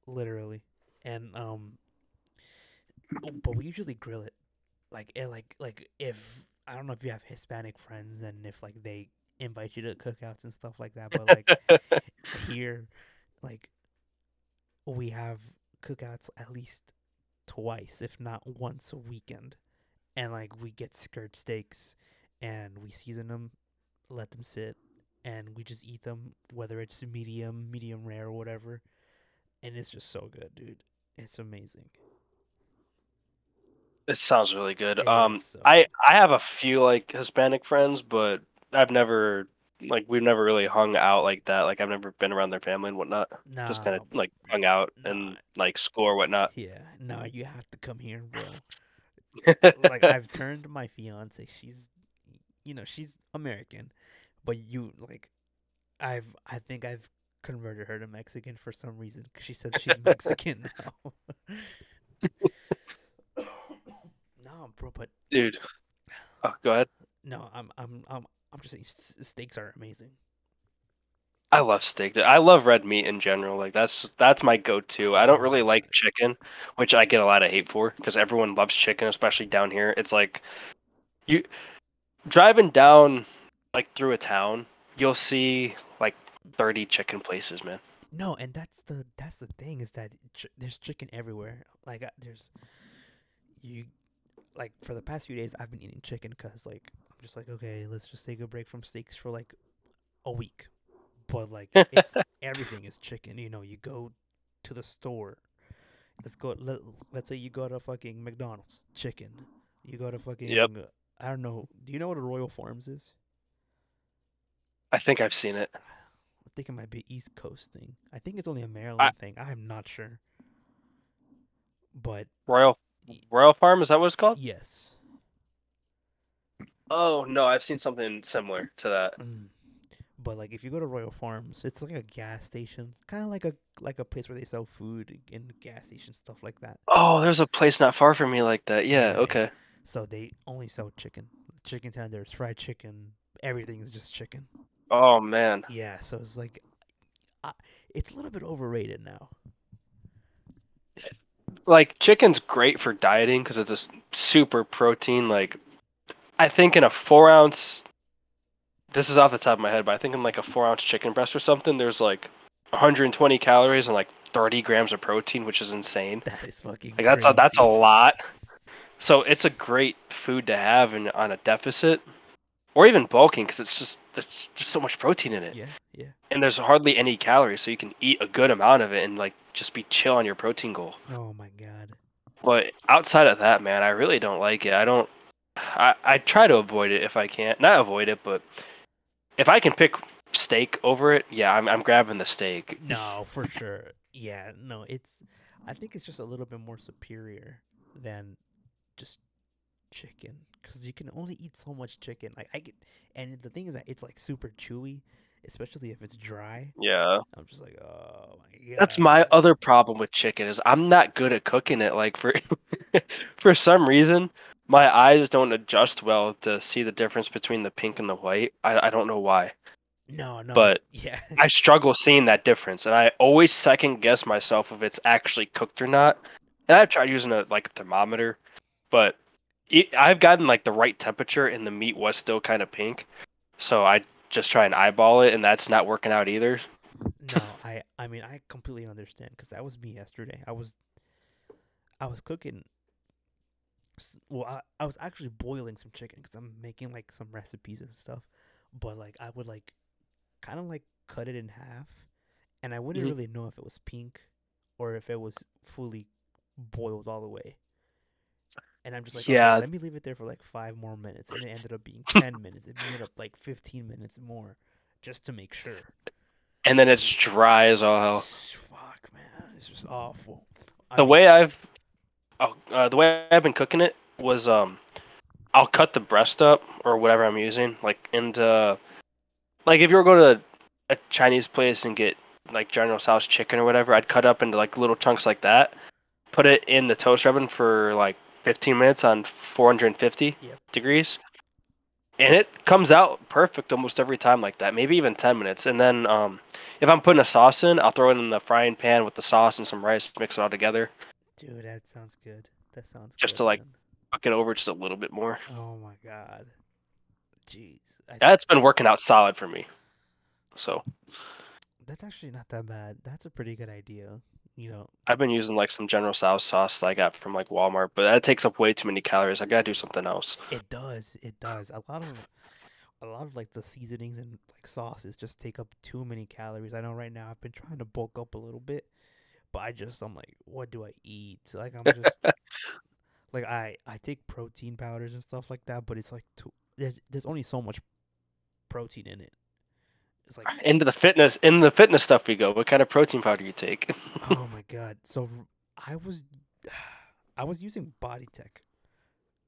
literally, and um, oh, but we usually grill it, like it like like if I don't know if you have Hispanic friends and if like they invite you to cookouts and stuff like that, but like here, like we have cookouts at least twice, if not once a weekend, and like we get skirt steaks and we season them, let them sit, and we just eat them, whether it's medium, medium rare, or whatever, and it's just so good, dude. It's amazing. It sounds really good. It Um, so I. I have a few like Hispanic friends, but I've never like we've never really hung out like that. Like I've never been around their family and whatnot. Just kind of like hung out nah. and like school or whatnot. Yeah, no, you have to come here, bro. like I've turned my fiance. She's, you know, she's American, but you like, I've I think I've converted her to Mexican for some reason she says she's Mexican now. no, bro, but Dude. Oh, go ahead. no, I'm I'm I'm I'm just saying steaks are amazing. I love steak. dude. I love red meat in general. Like that's that's my go-to. I don't really like chicken, which I get a lot of hate for because everyone loves chicken, especially down here. It's like you driving down like through a town, you'll see like 30 chicken places, man. No, and that's the that's the thing is that ch- there's chicken everywhere. Like uh, there's you like for the past few days I've been eating chicken cuz like I'm just like okay, let's just take a break from steaks for like a week. but like it's everything is chicken. You know, you go to the store. Let's go. Let, let's say you go to fucking McDonald's, chicken. You go to fucking. Yep. I don't know. Do you know what a Royal Farms is? I think I've seen it. I think it might be East Coast thing. I think it's only a Maryland thing. I'm not sure. But Royal Royal Farm is that what it's called? yes. Oh no, I've seen something similar to that. Mm. But like if you go to Royal Farms, it's like a gas station, kind of like a like a place where they sell food and gas station stuff like that. Oh, there's a place not far from me like that. Yeah, Yeah. okay. So they only sell chicken, chicken tenders, fried chicken. Everything is just chicken. Oh man. Yeah, so it's like, I, it's a little bit overrated now. Like chicken's great for dieting because it's a super protein. Like, I think in a four ounce, this is off the top of my head, but I think in like a four ounce chicken breast or something, there's like 120 calories and like 30 grams of protein, which is insane. That is fucking. Like that's a that's a lot. So it's a great food to have in, on a deficit, or even bulking because it's just there's just so much protein in it, Yeah, yeah. and there's hardly any calories, so you can eat a good amount of it and like just be chill on your protein goal. Oh my god. But outside of that, man, I really don't like it. I don't. I I try to avoid it if I can. Not avoid it, but if I can pick steak over it, yeah, I'm I'm grabbing the steak. No, for sure. Yeah, no, it's. I think it's just a little bit more superior than just chicken because you can only eat so much chicken. Like I get, and the thing is that it's like super chewy, especially if it's dry. Yeah, I'm just like, oh my god. that's my other problem with chicken is I'm not good at cooking it. Like for for some reason, my eyes don't adjust well to see the difference between the pink and the white. I I don't know why. No, no. but yeah, I struggle seeing that difference, and I always second guess myself if it's actually cooked or not. And I've tried using a like a thermometer, but it, I've gotten like the right temperature, and the meat was still kind of pink. So I just try and eyeball it, and that's not working out either. no. I, I mean, I completely understand because that was me yesterday. I was, I was cooking. Well, I, I was actually boiling some chicken because I'm making like some recipes and stuff. But like, I would like, kind of like cut it in half, and I wouldn't Mhm. really know if it was pink, or if it was fully boiled all the way. And I'm just like, okay, Yeah. let me leave it there for like five more minutes, and it ended up being ten minutes. It ended up like fifteen minutes more, just to make sure. And then it's dry as all hell. Fuck, man, it's just awful. I The mean, way I've, oh, uh, the way I've been cooking it was um, I'll cut the breast up or whatever I'm using like into, like if you were going to a Chinese place and get like General Tso's chicken or whatever, I'd cut up into like little chunks like that, put it in the toast oven for like 15 minutes on 450 Yep. degrees, and it comes out perfect almost every time like that. Maybe even 10 minutes, and then um, if I'm putting a sauce in, I'll throw it in the frying pan with the sauce and some rice, mix it all together. dude, that sounds good. That sounds Just good, to, like, man. cook it over just a little bit more. Oh my god, jeez, I, That's been working out solid for me. So that's actually not that bad. That's a pretty good idea. You know, I've been using like some General Tso's sauce that I got from like Walmart, but that takes up way too many calories. I gotta do something else. it does. It does. A lot of, a lot of like the seasonings and like sauces just take up too many calories. I know right now I've been trying to bulk up a little bit, but I just I'm like, what do I eat? Like I'm just like I I take protein powders and stuff like that, but it's like too, there's there's only so much protein in it. It's like Into the fitness, in the fitness stuff we go. What kind of protein powder you take? oh my god. So I was I was using Body Tech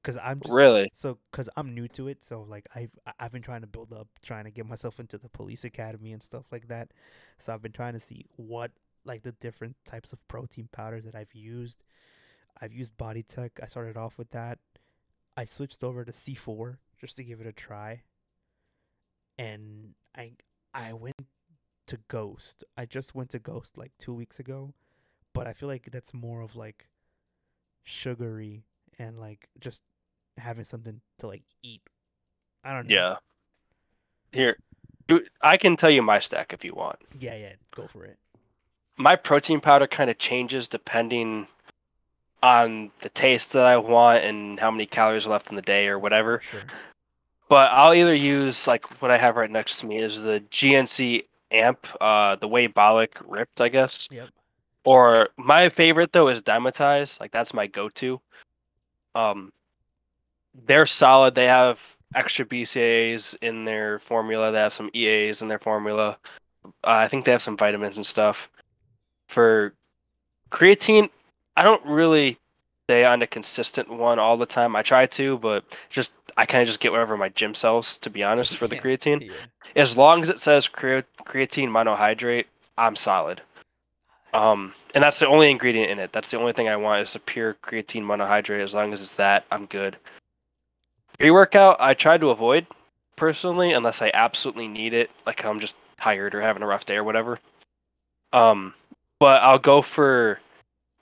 cuz I'm just really? so cuz I'm new to it, so like I've I've been trying to build up, trying to get myself into the police academy and stuff like that. So I've been trying to see what like the different types of protein powders that I've used. I've used Body Tech. I started off with that. I switched over to C4 just to give it a try. And I I went to Ghost. I just went to Ghost like 2 weeks ago, but I feel like that's more of like sugary and like just having something to like eat. I don't know. Yeah. Here, I can tell you my stack if you want. Yeah, yeah, go for it. My protein powder kind of changes depending on the taste that I want and how many calories are left in the day or whatever. Sure. But I'll either use like what I have right next to me is the GNC amp, uh, the Wheybolic ripped, I guess. Yep. Or my favorite though is Dymatize. Like that's my go-to. Um, they're solid. They have extra BCAAs in their formula. They have some EAs in their formula. Uh, I think they have some vitamins and stuff. For creatine, I don't really stay on a consistent one all the time. I try to, but just I kind of just get whatever my gym sells. To be honest, for the creatine, Yeah. as long as it says crea- creatine monohydrate, I'm solid. Um, and that's the only ingredient in it. That's the only thing I want is a pure creatine monohydrate. As long as it's that, I'm good. Pre-workout, I try to avoid personally, unless I absolutely need it, like I'm just tired or having a rough day or whatever. Um, but I'll go for.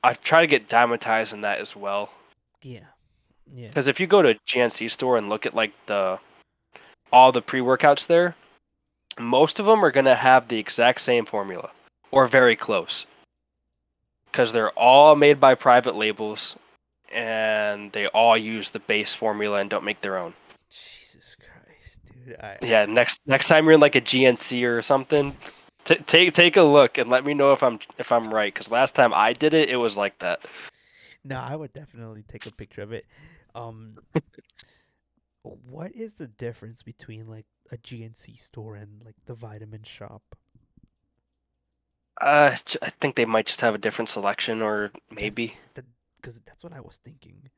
I try to get Dymatize in that as well. Yeah. Yeah. Because if you go to a GNC store and look at like the all the pre-workouts there, most of them are gonna have the exact same formula or very close. Because they're all made by private labels, and they all use the base formula and don't make their own. Jesus Christ, dude. I, Yeah, next next time you're in like a GNC or something, t- take take a look and let me know if I'm if I'm right. Because last time I did it, it was like that. No, I would definitely take a picture of it. Um, what is the difference between like a GNC store and like the vitamin shop? Uh, I think they might just have a different selection, or maybe Because that's what I was thinking.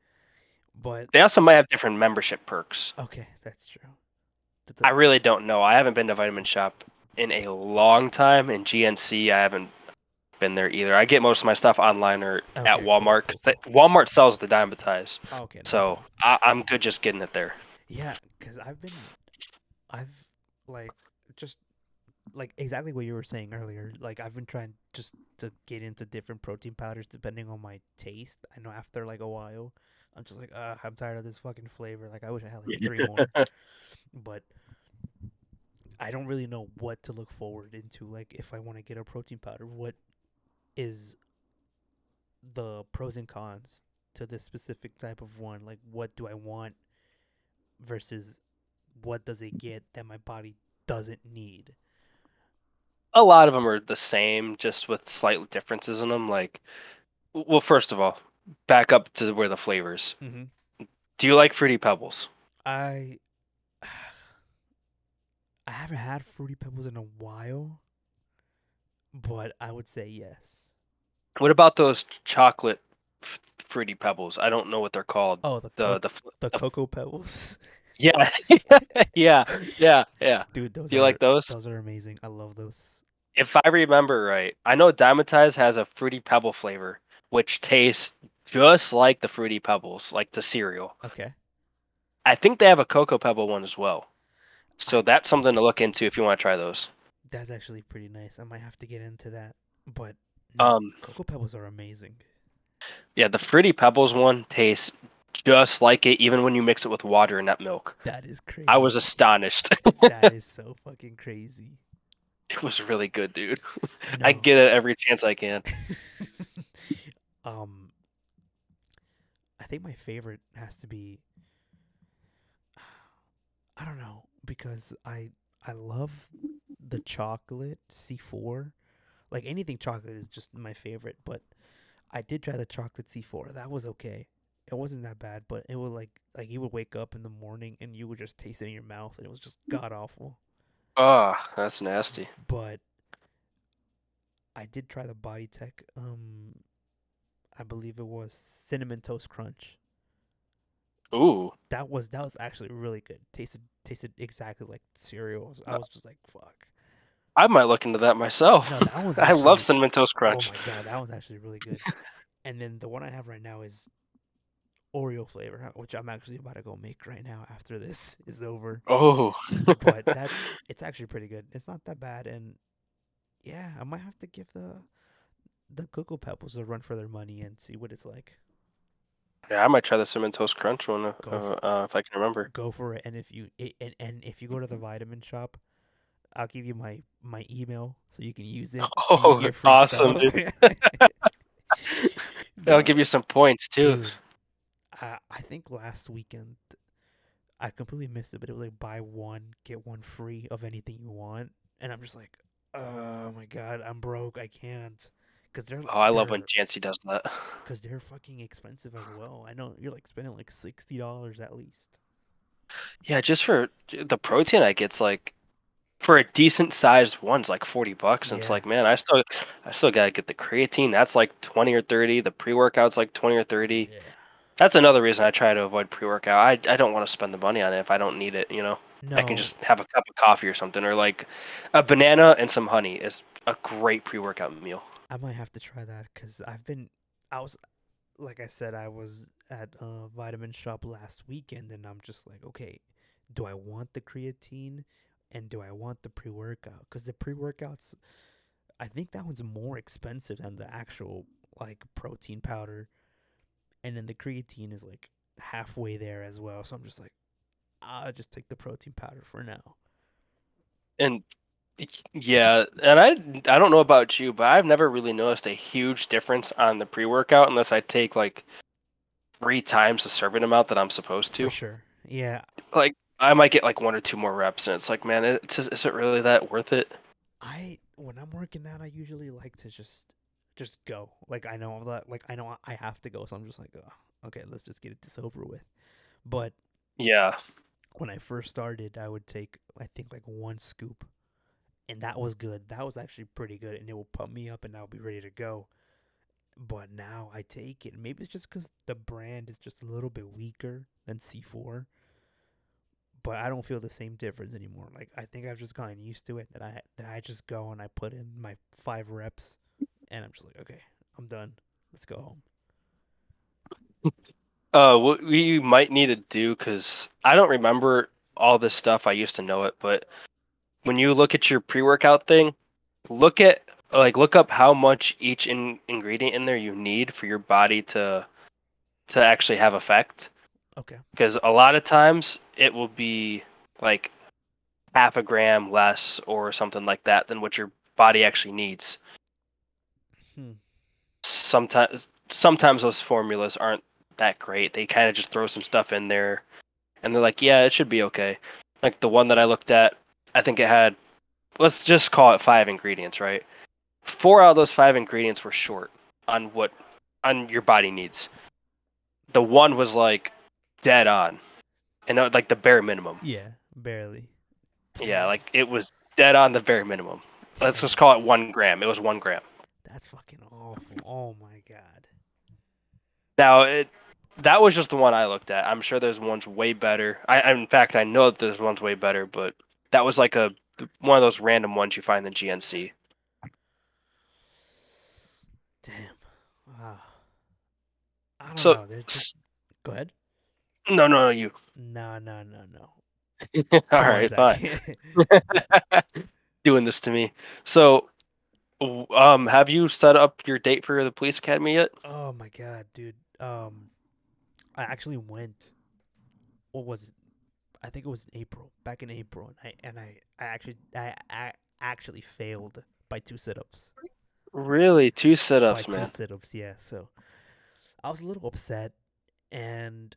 But they also might have different membership perks. okay, that's true. Th- I really don't know. I haven't been to Vitamin Shop in a long time, and GNC I haven't been there either. I get most of my stuff online or Okay, at Walmart. cool, 'cause they- Walmart sells the Dymatize, okay. so. I, I'm good just getting it there. Yeah, because I've been, I've like just like exactly what you were saying earlier. Like I've been trying just to get into different protein powders depending on my taste. I know after like a while, I'm just like, uh, I'm tired of this fucking flavor. Like I wish I had like three more. But I don't really know what to look forward into. Like if I want to get a protein powder, what is the pros and cons to this specific type of one? Like what do I want versus what does it get that my body doesn't need? a lot of them are the same, just with slight differences in them. Like, well, first of all, back up to where the flavors. Mm-hmm. Do you like fruity pebbles? I I haven't had fruity pebbles in a while, but I would say yes. What about those chocolate f- fruity pebbles? I don't know what they're called. Oh, the The the the the- cocoa pebbles, yeah yeah yeah yeah. dude. Those Do you are, like those? Those are amazing. I love those. If I remember right, I know Dymatize has a fruity pebble flavor, which tastes just like the fruity pebbles, like the cereal. Okay. I think they have a cocoa pebble one as well. So that's something to look into if you want to try those. That's actually pretty nice. I might have to get into that. But no, Um, cocoa pebbles are amazing. yeah, the fruity pebbles one tastes just like it, even when you mix it with water and nut milk. That is crazy. I was astonished. that is so fucking crazy. it was really good, dude. I get it every chance I can. um, I think my favorite has to be. I don't know because I I love the chocolate C four, like anything chocolate is just my favorite. But I did try the chocolate C four. That was okay. It wasn't that bad, but it was like like you would wake up in the morning and you would just taste it in your mouth, and it was just god awful. Oh, that's nasty. but I did try the Body Tech. Um, I believe it was cinnamon toast crunch. Ooh. That was that was actually really good. Tasted tasted exactly like cereal. I Uh, was just like, fuck. I might look into that myself. No, that one's I love cinnamon toast crunch. Oh my god, that one's actually really good. and then the one I have right now is Oreo flavor, which I'm actually about to go make right now after this is over. Oh. But that's it's actually pretty good. It's not that bad, and yeah, I might have to give the the Cocoa Pebbles a run for their money and see what it's like. Yeah, I might try the cinnamon toast crunch one uh, uh, uh, if I can remember. Go for it, and if you i and, and if you go to the vitamin shop, I'll give you my my email so you can use it. Oh, can get free awesome. I'll give you some points too. dude, I I think last weekend I completely missed it, but it was like buy one get one free of anything you want, and I'm just like, Oh my god, I'm broke. I can't. Cause they're Oh, I love when they're GNC does that. cause they're fucking expensive as well. I know you're like spending like sixty dollars at least. Yeah, just for the protein I get's like for a decent sized one's like 40 bucks and it's like, man, I still I still got to get the creatine. That's like 20 or 30. The pre-workout's like 20 or 30. Yeah. That's another reason I try to avoid pre-workout. I I don't want to spend the money on it if I don't need it, you know. I can just have a cup of coffee or something or like a banana and some honey is a great pre-workout meal. I might have to try that because I've been. I was, like I said, I was at a vitamin shop last weekend, and I'm just like, okay, do I want the creatine, and do I want the pre workout? Because the pre workouts, I think that one's more expensive than the actual like protein powder, and then the creatine is like halfway there as well. So I'm just like, I'll just take the protein powder for now. And yeah, and I I don't know about you, but I've never really noticed a huge difference on the pre-workout unless I take like three times the serving amount that I'm supposed For to. sure. Yeah, Like I might get like one or two more reps, and it's like, man, it's is it really that worth it? I when I'm working out, I usually like to just just go. Like I know that like I know I have to go, so I'm just like, oh, okay, let's just get it this over with. But Yeah, when I first started, I would take I think like one scoop, and that was good. That was actually pretty good, and it will pump me up, and I'll be ready to go. But now I take it. Maybe it's just because the brand is just a little bit weaker than C4 but I don't feel the same difference anymore. Like I think I've just gotten used to it that I that I just go and I put in my five reps and I'm just like, okay, I'm done. Let's go home. Uh, what we might need to do because I don't remember all this stuff. I used to know it, but when you look at your pre-workout thing, look at like look up how much each in, ingredient in there you need for your body to to actually have effect. Okay. Because a lot of times it will be like half a gram less or something like that than what your body actually needs. Hmm. Sometimes sometimes those formulas aren't that great. They kind of just throw some stuff in there and they're like, "Yeah, it should be okay." Like the one that I looked at, I think it had let's just call it 5 ingredients, right? Four out of those 5 ingredients were short on what on your body needs. The one was like dead on. And uh, like the bare minimum. Yeah, barely. Yeah, like it was dead on the bare minimum. Let's just call it 1 gram. It was 1 gram. That's fucking awful. Oh my god. Now, it that was just the one I looked at. I'm sure there's ones way better. I, I in fact, I know that there's ones way better, but that was like a one of those random ones you find in GNC. Damn. Ah. I don't So, know. They're just go ahead. no, no, no, you. No, no, no, no. All Come right, fine. Doing this to me. So, um, have you set up your date for the police academy yet? oh my god, dude. Um I actually went what was it? I think it was in April, back in April, and I and I, I actually I, I actually failed by two sit-ups. Really, two By sit-ups, two man. sit-ups, yeah. So I was a little upset, and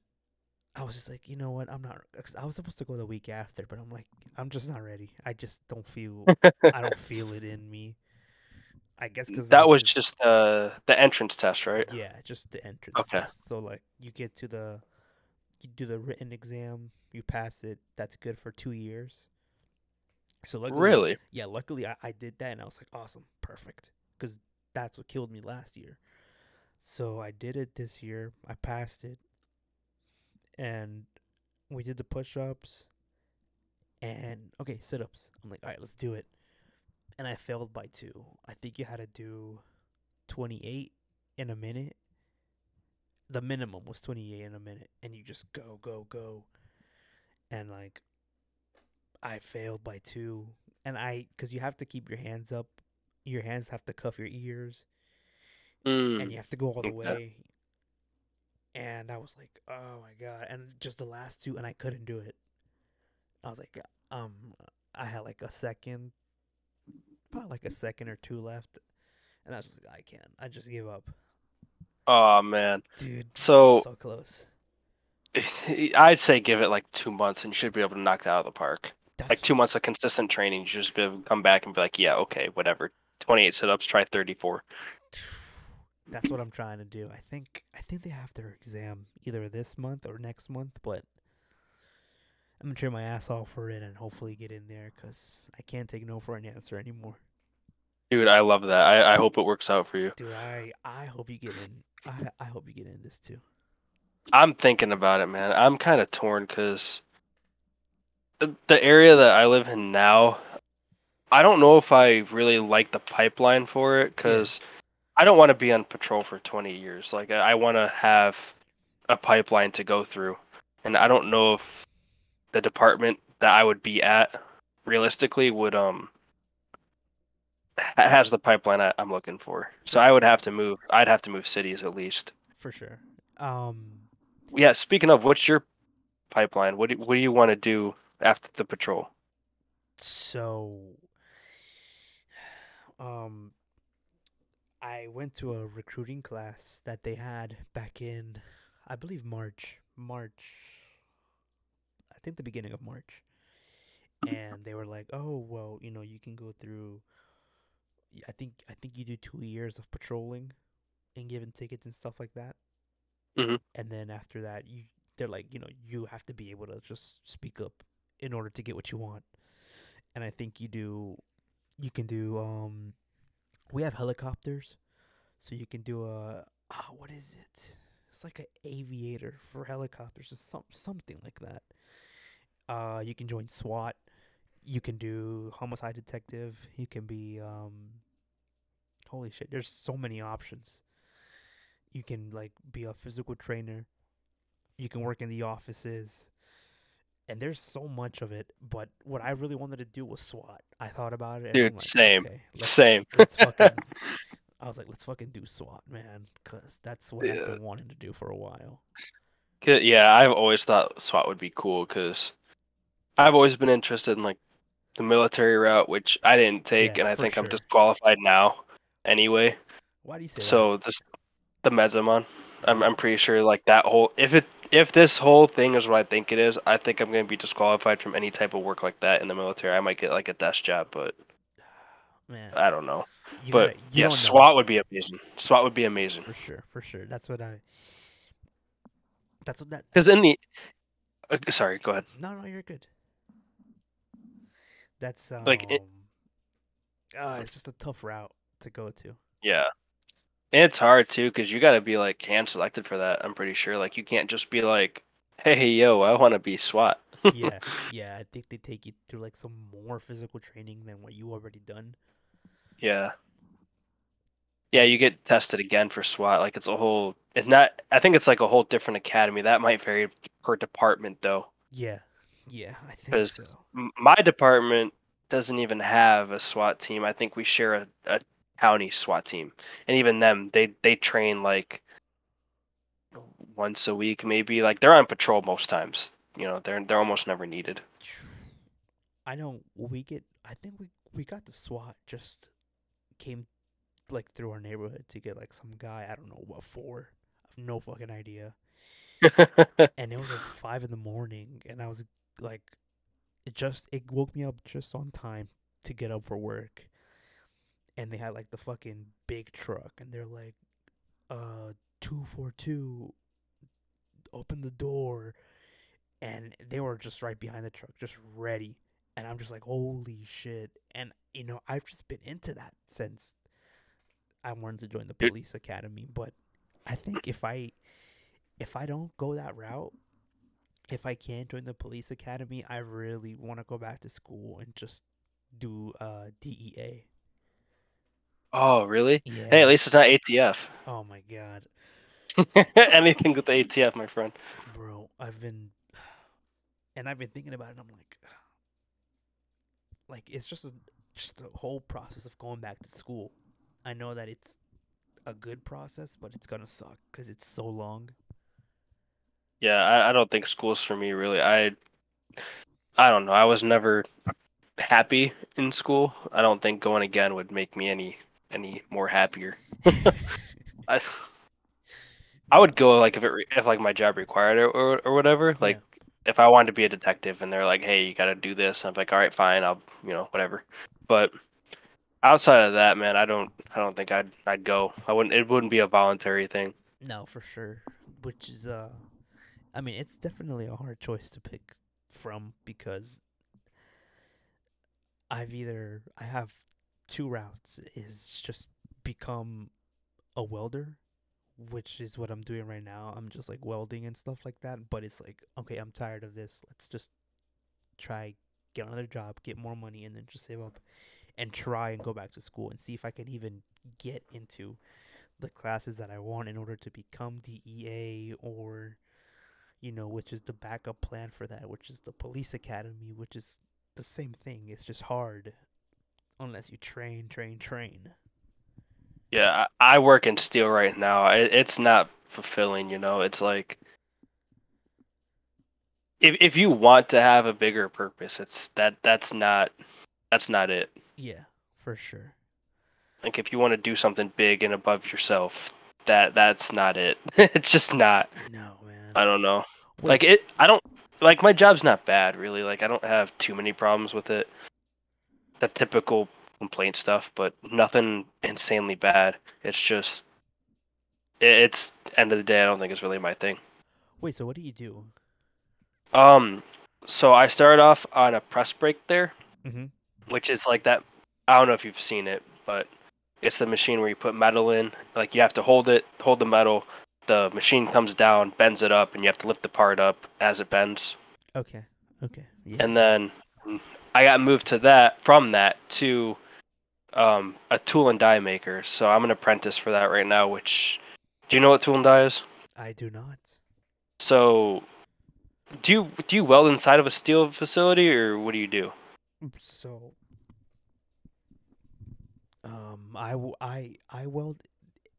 I was just like, you know what? I'm not. I was supposed to go the week after, but I'm like, I'm just not ready. I just don't feel. I don't feel it in me. I guess because That was just the uh, the entrance test, right? Yeah, just the entrance Okay. test. So like you get to the you do the written exam, you pass it, that's good for two years. So luckily Really? yeah, luckily I, I did that and I was like, awesome, perfect. Because that's what killed me last year. So I did it this year. I passed it. And we did the push ups and okay, sit ups. I'm like, all right, let's do it. And I failed by two. I think you had to do 28 in a minute. The minimum was 28 in a minute. And you just go, go, go. And like, I failed by two. And I, because you have to keep your hands up, your hands have to cuff your ears, and Mm, you have to go all the way. And I was like, oh my God. And just the last two, and I couldn't do it. I was like, um, I had like a second, about like a second or two left. And I was just like, I can't. I just give up. Oh man. Dude, So so close. I'd say give it like two months and you should be able to knock that out of the park. That's like two months of consistent training, you just be able to come back and be like, yeah, okay, whatever. 28 sit-ups, try 34. That's what I'm trying to do. I think I think they have their exam either this month or next month, but I'm gonna train my ass off for it and hopefully get in there because I can't take no for an answer anymore. Dude, I love that. I, I hope it works out for you. Dude, I I hope you get in. I I hope you get in this too. I'm thinking about it, man. I'm kind of torn because the, area that I live in now, I don't know if I really like the pipeline for it because I don't want to be on patrol for 20 years. Like, I, want to have a pipeline to go through. And I don't know if the department that I would be at realistically would, um, has the pipeline I, I'm looking for. So I would have to move. I'd have to move cities at least. For sure. Um, Yeah. Speaking of, what's your pipeline? What do, what do you want to do after the patrol? so um I went to a recruiting class that they had back in I believe March. March I think the beginning of March. And they were like, "Oh, well, you know, you can go through I think I think you do 2 years of patrolling and giving tickets and stuff like that." Mhm. And then after that, you they're like, you know, you have to be able to just speak up in order to get what you want and I think you do you can do um we have helicopters so you can do a ah, what is it it's like an aviator for helicopters or some something like that uh you can join SWAT you can do homicide detective you can be um holy shit there's so many options you can like be a physical trainer you can work in the offices and there's so much of it. But what I really wanted to do was SWAT. I thought about it. And Dude, like, same. Okay, let's, Same. let's fucking. I was like, let's fucking do SWAT, man, because that's what I've been wanting to do for a while. Yeah, I've always thought SWAT would be cool because I've always been interested in like the military route, which I didn't take, Yeah, and I think I'm disqualified now anyway. Why do you say that? So this the meds I'm on. I'm I'm pretty sure like that whole if it if this whole thing is what I think it is, I think I'm gonna be disqualified from any type of work like that in the military. I might get like a desk job, but man, I don't know. you but gotta- you yeah, know. SWAT would be amazing. SWAT would be amazing. for sure, for sure. That's what I. That's what that. Because in the uh, sorry, go ahead. No, no, you're good. That's um. Like, it- uh, it's just a tough route to go to. Yeah. And it's hard too because you got to be like hand selected for that. I'm pretty sure. Like you can't just be like, "Hey, yo, I want to be SWAT." yeah, yeah. I think they take you through like some more physical training than what you already done. Yeah. Yeah, you get tested again for SWAT. Like it's a whole. It's not. I think it's like a whole different academy. That might vary per department though. Yeah, yeah. I think so. My department doesn't even have a SWAT team. I think we share a, a county SWAT team, and even them, they they train like once a week, maybe. Like they're on patrol most times. You know, they're they're almost never needed. I know we get. I think we we got the SWAT just came like through our neighborhood to get like some guy. I don't know what for. I have no fucking idea. And it was like five in the morning, and I was like, it just it woke me up just on time to get up for work. And they had like the fucking big truck, and they're like, uh, two four two, open the door, and they were just right behind the truck, just ready. And I'm just like, holy shit! And you know, I've just been into that since I wanted to join the police academy. But I think if I if I don't go that route, if I can't join the police academy, I really want to go back to school and just do uh DEA. oh, really? Yeah. Hey, at least it's not ATF. Oh my god, Anything with the ATF, my friend. bro, I've been and I've been thinking about it. I'm like, like it's just a just the whole process of going back to school. I know that it's a good process, but it's gonna suck because it's so long. Yeah, I, I don't think school's for me really. I I don't know. I was never happy in school. I don't think going again would make me any any more happier. I I would go like if it re- if like my job required it or or whatever. Like if I wanted to be a detective and they're like, "Hey, you got to do this," I'm like, "All right, fine, I'll you know whatever." But outside of that, man, I don't I don't think I'd I'd go. I wouldn't. It wouldn't be a voluntary thing. No, for sure. Which is uh I mean, it's definitely a hard choice to pick from because I've either I have two routes is just become a welder, which is what I'm doing right now. I'm just like welding and stuff like that, but it's like, okay, I'm tired of this. Let's just try get another job, get more money and then just save up and try and go back to school and see if I can even get into the classes that I want in order to become DEA or you know, which is the backup plan for that, which is the police academy, which is the same thing. It's just hard unless you train, train, train. Yeah, I, work in steel right now. It's not fulfilling, you know. It's like if if you want to have a bigger purpose, it's that that's not that's not it. Yeah, for sure. Like if you want to do something big and above yourself, that that's not it. it's just not. No. I don't know. Wait. Like it I don't like my job's not bad really. Like I don't have too many problems with it. The typical complaint stuff, but nothing insanely bad. It's just it's end of the day I don't think it's really my thing. Wait, so what do you do? Um so I started off on a press brake there, Mm-hmm. which is like that I don't know if you've seen it, but it's the machine where you put metal in. Like you have to hold it, hold the metal, the machine comes down, bends it up, and you have to lift the part up as it bends. Okay. Okay. Yeah. And then I got moved to that from that to um, a tool and die maker. So I'm an apprentice for that right now. Which do you know what tool and die is? I do not. So do you do you weld inside of a steel facility or what do you do? So, um, I I I weld.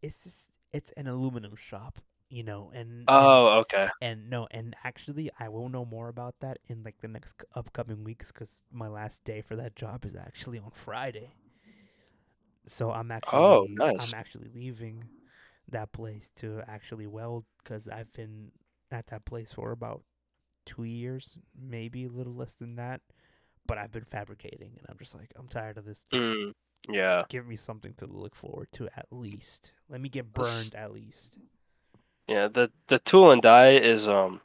It's just it's an aluminum shop, you know, and and- Oh, okay. And no, and actually, I will know more about that in like the next upcoming weeks because my last day for that job is actually on Friday. So I'm actually, Oh, nice. I'm actually leaving that place to actually weld because I've been at that place for about two years, maybe a little less than that. But I've been fabricating, and I'm just like, I'm tired of this. Mm, yeah. give me something to look forward to at least. Let me get burned at least. Yeah, the the tool and die is um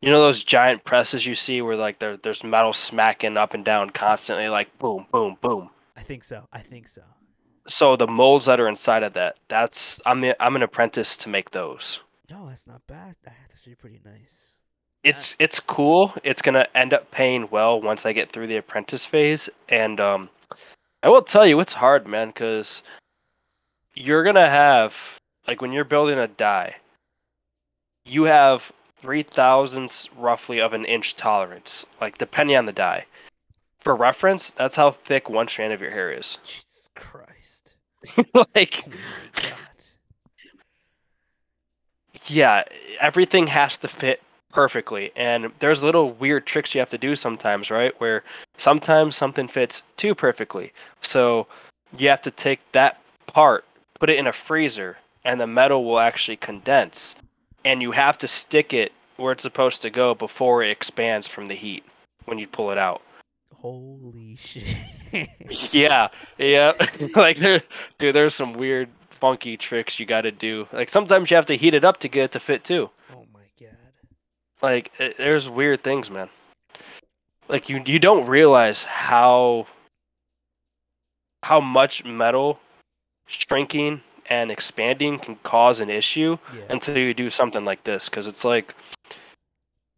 you know those giant presses you see where like there there's metal smacking up and down constantly like boom boom boom. I think so. I think so. So the molds that are inside of that, that's I'm the I'm an apprentice to make those. No, that's not bad. That's actually pretty nice. It's it's cool. It's to end up paying well once I get through the apprentice phase and um I will tell you it's hard, man, cuz you're going to have like when you're building a die, you have three thousandths roughly of an inch tolerance, like depending on the die. For reference, that's how thick one strand of your hair is. Jesus Christ. like, Oh yeah, everything has to fit perfectly, and there's little weird tricks you have to do sometimes, right? Where sometimes something fits too perfectly, so you have to take that part, put it in a freezer, and the metal will actually condense, and you have to stick it where it's supposed to go before it expands from the heat when you pull it out. Holy shit. Yeah, yeah. like there, dude, there's some weird, funky tricks you got to do. Like sometimes you have to heat it up to get it to fit too. Like it, there's weird things, man. Like you, you don't realize how how much metal shrinking and expanding can cause an issue Yeah. until you do something like this. Because it's like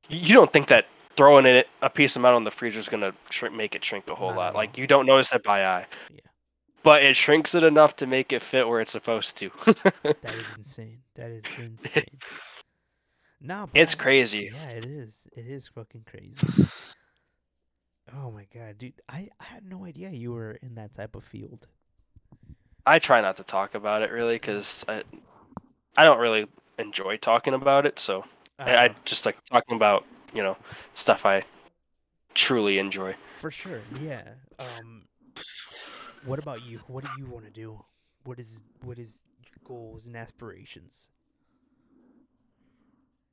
you don't think that throwing it a piece of metal in the freezer is gonna shrink, make it shrink a whole lot. Like you don't notice it by eye. Yeah. But it shrinks it enough to make it fit where it's supposed to. That is insane. That is insane. Nah, It's crazy. Yeah, it is. It is fucking crazy. Oh my god, dude! I, I had no idea you were in that type of field. I try not to talk about it really because I, I don't really enjoy talking about it. So I, I Uh, just like talking about you know stuff I truly enjoy. for sure. Yeah. Um. What about you? What do you want to do? What is what is your goals and aspirations?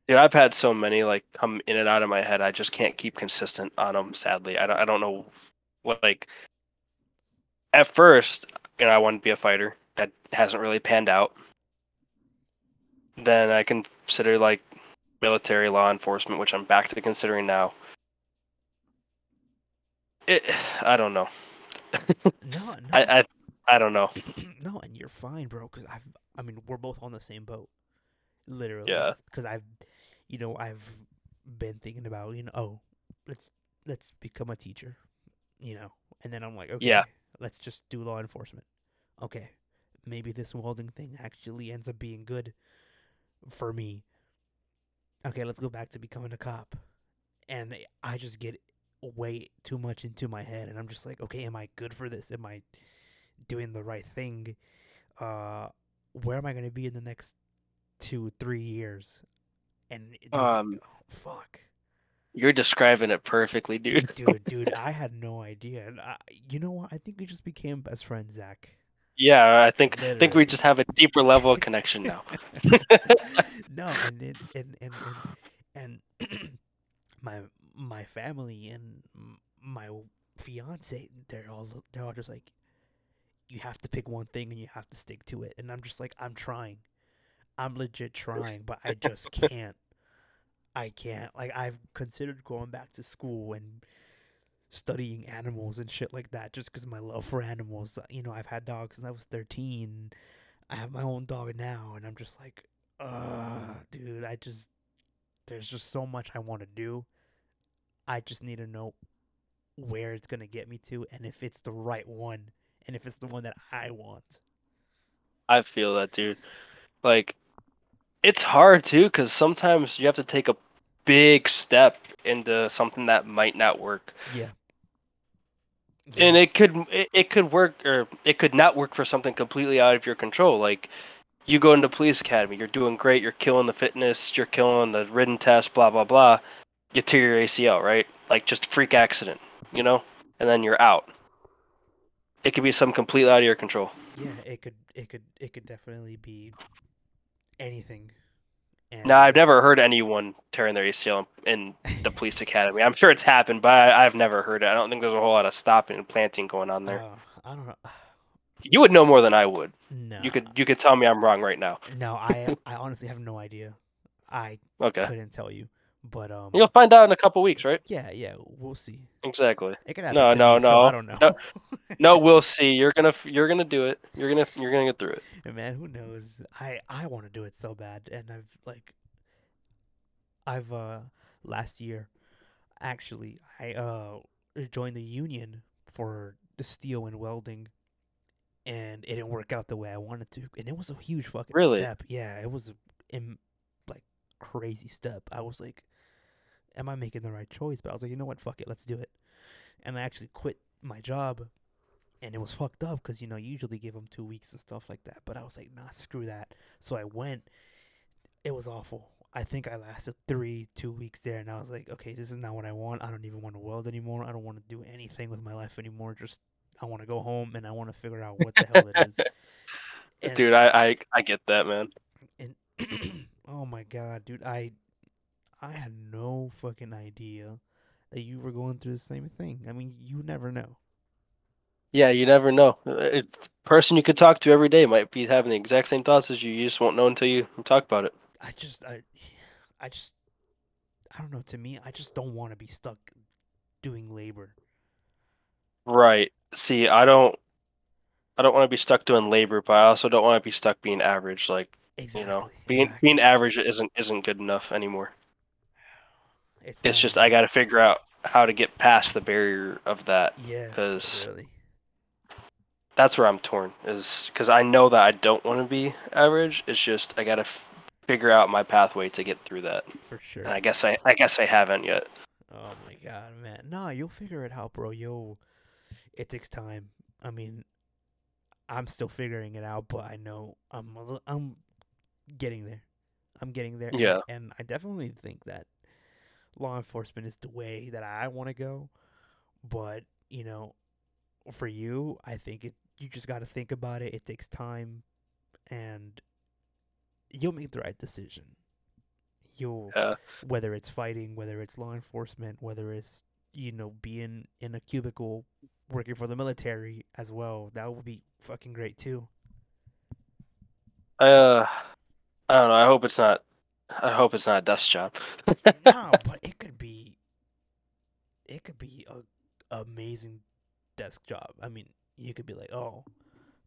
Dude, I've had so many like come in and out of my head. I just can't keep consistent on them. Sadly, I don't. I don't know what like. At first, you know, I wanted to be a fighter. That hasn't really panned out. Then I consider like military law enforcement, which I'm back to considering now. It, I don't know. No, no, I, I, I don't know. no, and you're fine, bro. Because I've, I mean, we're both on the same boat, literally. Yeah. Because I've, you know, I've been thinking about, you know, oh, let's let's become a teacher, you know, and then I'm like, okay, Yeah. let's just do law enforcement. Okay, maybe this welding thing actually ends up being good for me. Okay, let's go back to becoming a cop, and I just get way too much into my head, and I'm just like, okay, am I good for this? Am I doing the right thing? Uh, where am I gonna be in the next two, three years? And Um, oh, fuck, You're describing it perfectly, dude. dude, dude, I had no idea. I, you know what? I think we just became best friends, Zach. Yeah, I think I think we just have a deeper level of connection now. no, and it, and and and, and my my family and my fiance, they're all they're all just like, you have to pick one thing and you have to stick to it. And I'm just like, I'm trying, I'm legit trying, but I just can't. I can't. Like I've considered going back to school and studying animals and shit like that just because of my love for animals. Uh, You know, I've had dogs since I was 13. I have my own dog now, and I'm just like, uh, dude, I just there's just so much I want to do. I just need to know where it's gonna get me to, and if it's the right one, and if it's the one that I want. I feel that, dude. Like, it's hard too, because sometimes you have to take a big step into something that might not work, Yeah. and it could it, it could work or it could not work for something completely out of your control. Like, you go into police academy, you're doing great, you're killing the fitness, you're killing the written test, blah blah blah. You tear your ACL, right? Like just freak accident, you know, and then you're out. It could be something completely out of your control. yeah, it could it could it could definitely be anything. And No, I've never heard anyone tearing their ACL in the police academy. I'm sure it's happened, but I, I've never heard it. I don't think there's a whole lot of stopping and planting going on there. uh, I don't know. You would know more than I would. No. You could you could tell me I'm wrong right now. No, I I honestly have no idea. I Okay. couldn't tell you. But um You'll find out in a couple weeks, right? yeah, yeah, we'll see. Exactly. It could happen No, no, me, so I don't know. no. No, we'll see. You're gonna you're gonna do it. You're gonna you're gonna get through it. And man, who knows? I I want to do it so bad, and I've like, I've uh last year, actually, I uh joined the union for the steel and welding, and it didn't work out the way I wanted to, and it was a huge fucking Really? step. Yeah, it was a like crazy step. I was like, am I making the right choice? But I was like, you know what? Fuck it, let's do it. And I actually quit my job and it was fucked up because you know you usually give them two weeks and stuff like that. But I was like, nah, screw that. So I went. It was awful. I think I lasted three, two weeks there, and I was like, okay, this is not what I want. I don't even want to weld anymore. I don't want to do anything with my life anymore. Just I want to go home and I want to figure out what the hell it is. And- Dude, I, I I get that, man. and oh my god, dude, I I had no fucking idea that you were going through the same thing. I mean, you never know. Yeah, you never know. It's person you could talk to every day might be having the exact same thoughts as you. You just won't know until you talk about it. I just I I just I don't know, to me, I just don't want to be stuck doing labor. Right. See, I don't I don't want to be stuck doing labor, but I also don't want to be stuck being average. Like, Exactly. you know, being exactly. being average isn't isn't good enough anymore. It's, It's just I got to figure out how to get past the barrier of that yeah, because really. that's where I'm torn. Is because I know that I don't want to be average. It's just I got to f- figure out my pathway to get through that. For sure. And I guess I I guess I haven't yet. Oh my god, man. No, you'll figure it out, bro. You'll it takes time. I mean, I'm still figuring it out, but I know I'm a li- I'm getting there. I'm getting there. and- Yeah. And I definitely think that law enforcement is the way that I want to go. But, you know, for you, I think it you just got to think about it. It takes time and you'll make the right decision. you'll Yeah. whether it's fighting, whether it's law enforcement, whether it's you know being in a cubicle working for the military as well. That would be fucking great too. Uh, I don't know. I hope it's not. I hope it's not a desk job. no, but it could be. It could be a amazing desk job. I mean, you could be like, oh,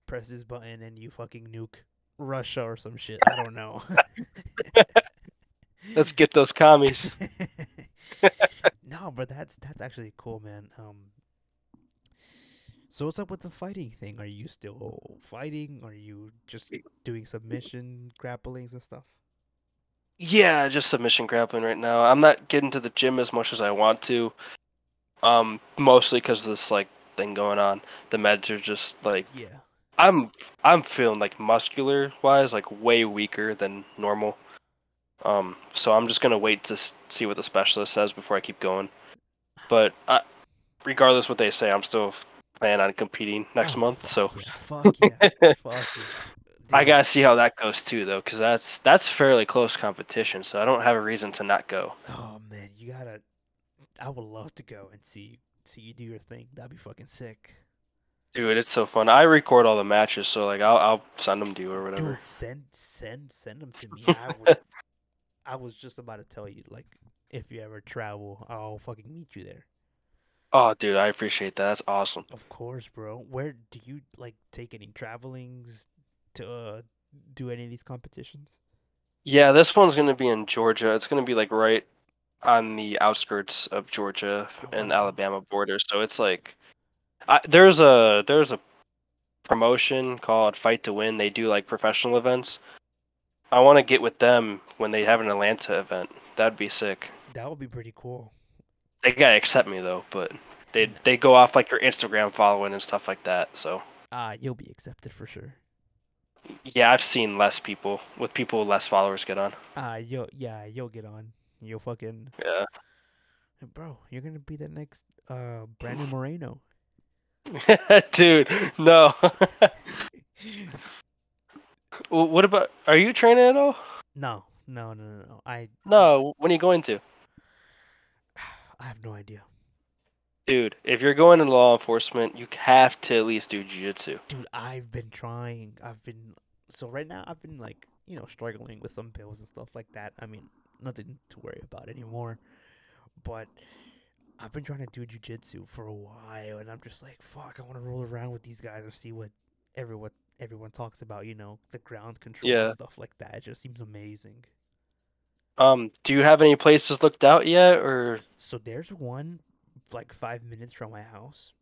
press this button and you fucking nuke Russia or some shit. I don't know. Let's get those commies. no, but that's that's actually cool, man. Um, so what's up with the fighting thing? Are you still fighting? Are you just doing submission grapplings and stuff? Yeah, just submission grappling right now. I'm not getting to the gym as much as I want to. Um, mostly because of this like thing going on. The meds are just like Yeah. I'm I'm feeling like muscular wise like way weaker than normal. Um, so I'm just gonna wait to see what the specialist says before I keep going. But I, regardless what they say, I'm still planning on competing next Oh, month. So yeah, fuck yeah, fuck yeah. I gotta see how that goes too, though, because that's that's fairly close competition. So I don't have a reason to not go. Oh man, you gotta. I would love to go and see see you do your thing. That'd be fucking sick. Dude, it's so fun. I record all the matches, so like I'll I'll send them to you or whatever. Dude, send send send them to me. I would. I was just about to tell you, like, if you ever travel, I'll fucking meet you there. Oh, dude, I appreciate that. That's awesome. Of course, bro. Where do you like take any travelings to uh, do any of these competitions? Yeah, this one's gonna be in Georgia. It's gonna be like right on the outskirts of Georgia and. Alabama border. So it's like I, there's a there's a promotion called Fight to Win. They do like professional events. I want to get with them when they have an Atlanta event. That'd be sick. That would be pretty cool. They gotta accept me though, but they they go off like your Instagram following and stuff like that. So Ah, you'll be accepted for sure. Yeah, I've seen less people with people with less followers get on. Ah, you'll yeah, you'll get on. You'll fucking Yeah. bro. You're gonna be the next uh Brandon Moreno. Dude, no. What about? Are you training at all? No, no, no, no, no. I No. When are you going to? I have no idea, Dude, if you're going into law enforcement, you have to at least do jiu-jitsu. dude. I've been trying. I've been so right now. I've been like you know struggling with some bills and stuff like that. I mean, nothing to worry about anymore. But I've been trying to do jiu-jitsu for a while, and I'm just like, fuck. I want to roll around with these guys and see what everyone everyone talks about. You know, the ground control and stuff like that. It just seems amazing. Um, do you have any places looked out yet, or? So there's one like five minutes from my house.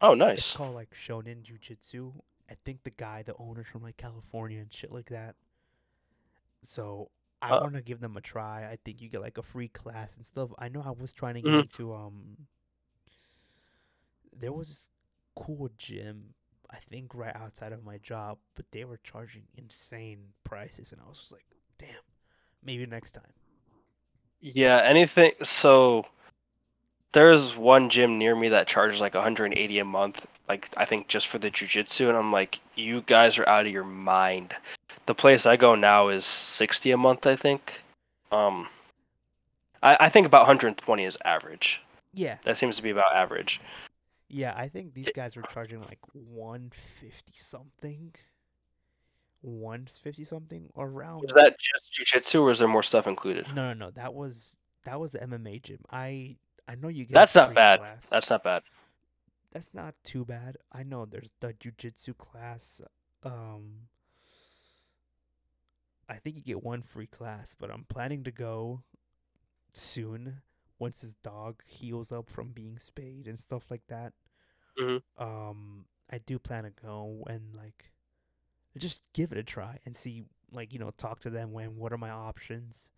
Oh, It's nice. called like Shonen Jiu-Jitsu. I think the guy, the owner's from like California and shit like that. So I Uh, want to give them a try. I think you get like a free class and stuff. I know I was trying to get Mhm. into um. There was this cool gym, I think right outside of my job, but they were charging insane prices, and I was just like, damn, maybe next time. Yeah, anything. So there's one gym near me that charges like 180 a month, like I think just for the jujitsu, and I'm like, you guys are out of your mind. The place I go now is 60 a month, I think. Um, I, I think about 120 is average. Yeah, That seems to be about average. Yeah, I think these guys were charging like one fifty something, one fifty something around. Is that just jujitsu, or is there more stuff included? No, no, no. That was that was the MMA gym. I I know you get. That's not bad. class. That's not bad. that's not too bad. I know there's the jujitsu class. Um, I think you get one free class, but I'm planning to go soon once his dog heals up from being spayed and stuff like that. Mhm. Um, I do plan to go and like just give it a try and see, like you know, talk to them when what are my options,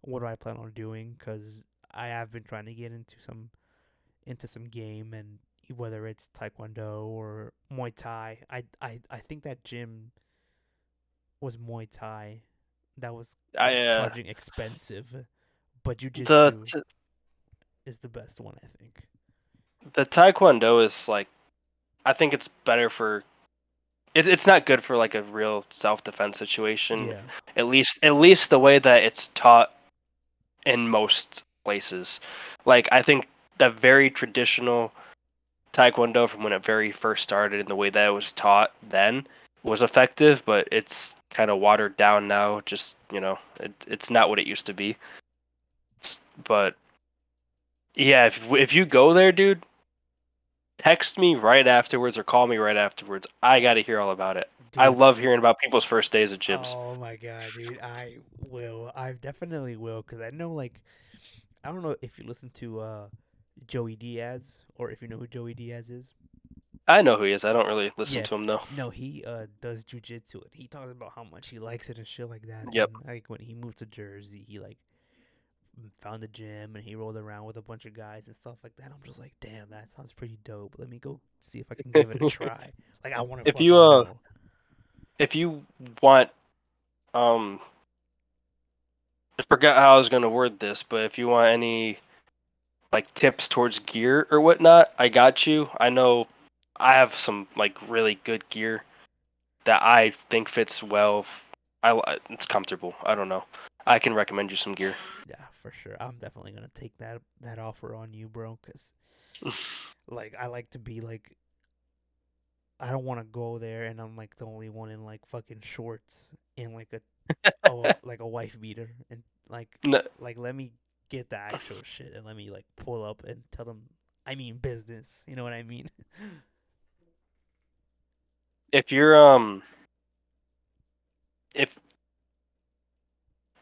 what do I plan on doing? Because I have been trying to get into some into some game and whether it's taekwondo or muay thai i i, I think that gym was muay thai that was I uh, charging expensive but the jiu-jitsu t- is the best one i think the taekwondo is like, I think it's better for it, it's not good for like a real self defense situation. Yeah. At least at least the way that it's taught in most places. Like I think the very traditional taekwondo from when it very first started and the way that it was taught then was effective, but it's kind of watered down now. Just you know, it, it's not what it used to be. It's, but yeah, if if you go there, dude, text me right afterwards or call me right afterwards. I got to hear all about it. I love hearing about people's first days at gyms. Oh my god, dude! I will. I definitely will, cause I know like, I don't know if you listen to uh, Joey Diaz or if you know who Joey Diaz is. I know who he is. I don't really listen Yeah. to him though. No, he uh does jujitsu and he talks about how much he likes it and shit like that. Yep. And, like when he moved to Jersey, he like found a gym and he rolled around with a bunch of guys and stuff like that. I'm just like, damn, that sounds pretty dope. Let me go see if I can give it a try. Like I want to. If you, uh, If you want, um, I forgot how I was gonna word this, but if you want any like tips towards gear or whatnot, I got you. I know I have some like really good gear that I think fits well. I it's comfortable. I don't know. I can recommend you some gear. yeah, for sure. I'm definitely gonna take that that offer on you, bro. Cause like I like to be like. I don't want to go there and I'm like the only one in like fucking shorts and like a oh, like a wife beater and like No, like let me get the actual shit and let me like pull up and tell them I mean business. You know what I mean? if you're um if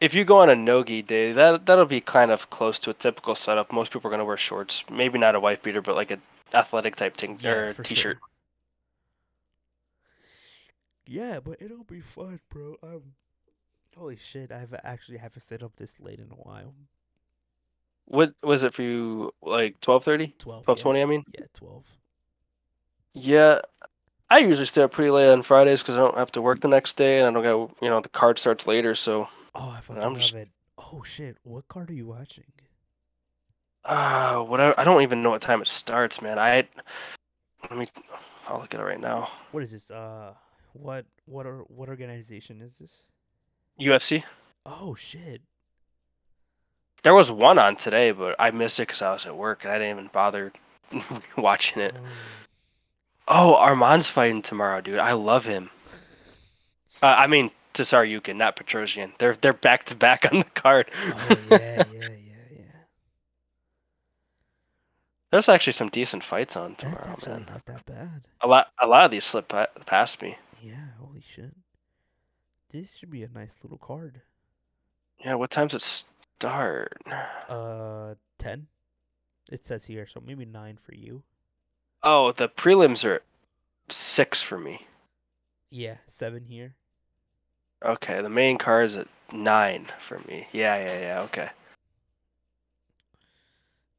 if you go on a nogi day, that that'll be kind of close to a typical setup. Most people are gonna wear shorts, maybe not a wife beater, but like a athletic type thing or t-shirt. sure. Yeah, but it'll be fun, bro. Um, holy shit! I've actually haven't set up this late in a while. What was it for you? Like twelve thirty? Twelve. Twelve yeah. twenty? I mean. Yeah, twelve. Yeah, I usually stay up pretty late on Fridays because I don't have to work the next day, and I don't go. You know, the card starts later, so Oh, I fucking I'm love just- it. Oh shit! What card are you watching? uh whatever. I don't even know what time it starts, man. I let me. I'll look at it right now. What is this? Uh, what what or what organization is this? UFC. Oh shit! There was one on today, but I missed it because I was at work and I didn't even bother watching it. Oh. Oh, Arman's fighting tomorrow, dude. I love him. Uh, I mean, Tsarukyan, not Petrosian. They're they're back to back on the card. Oh yeah, yeah, yeah, yeah. There's actually some decent fights on That's tomorrow, actually man. not that bad. A lot a lot of these slip past me. Yeah, holy shit. This should be a nice little card. Yeah, what time's it start? Uh, 10? It says here, so maybe 9 for you. Oh, the prelims are six for me. Yeah, 7 here. Okay, the main card is at nine for me. Yeah, yeah, yeah. Okay.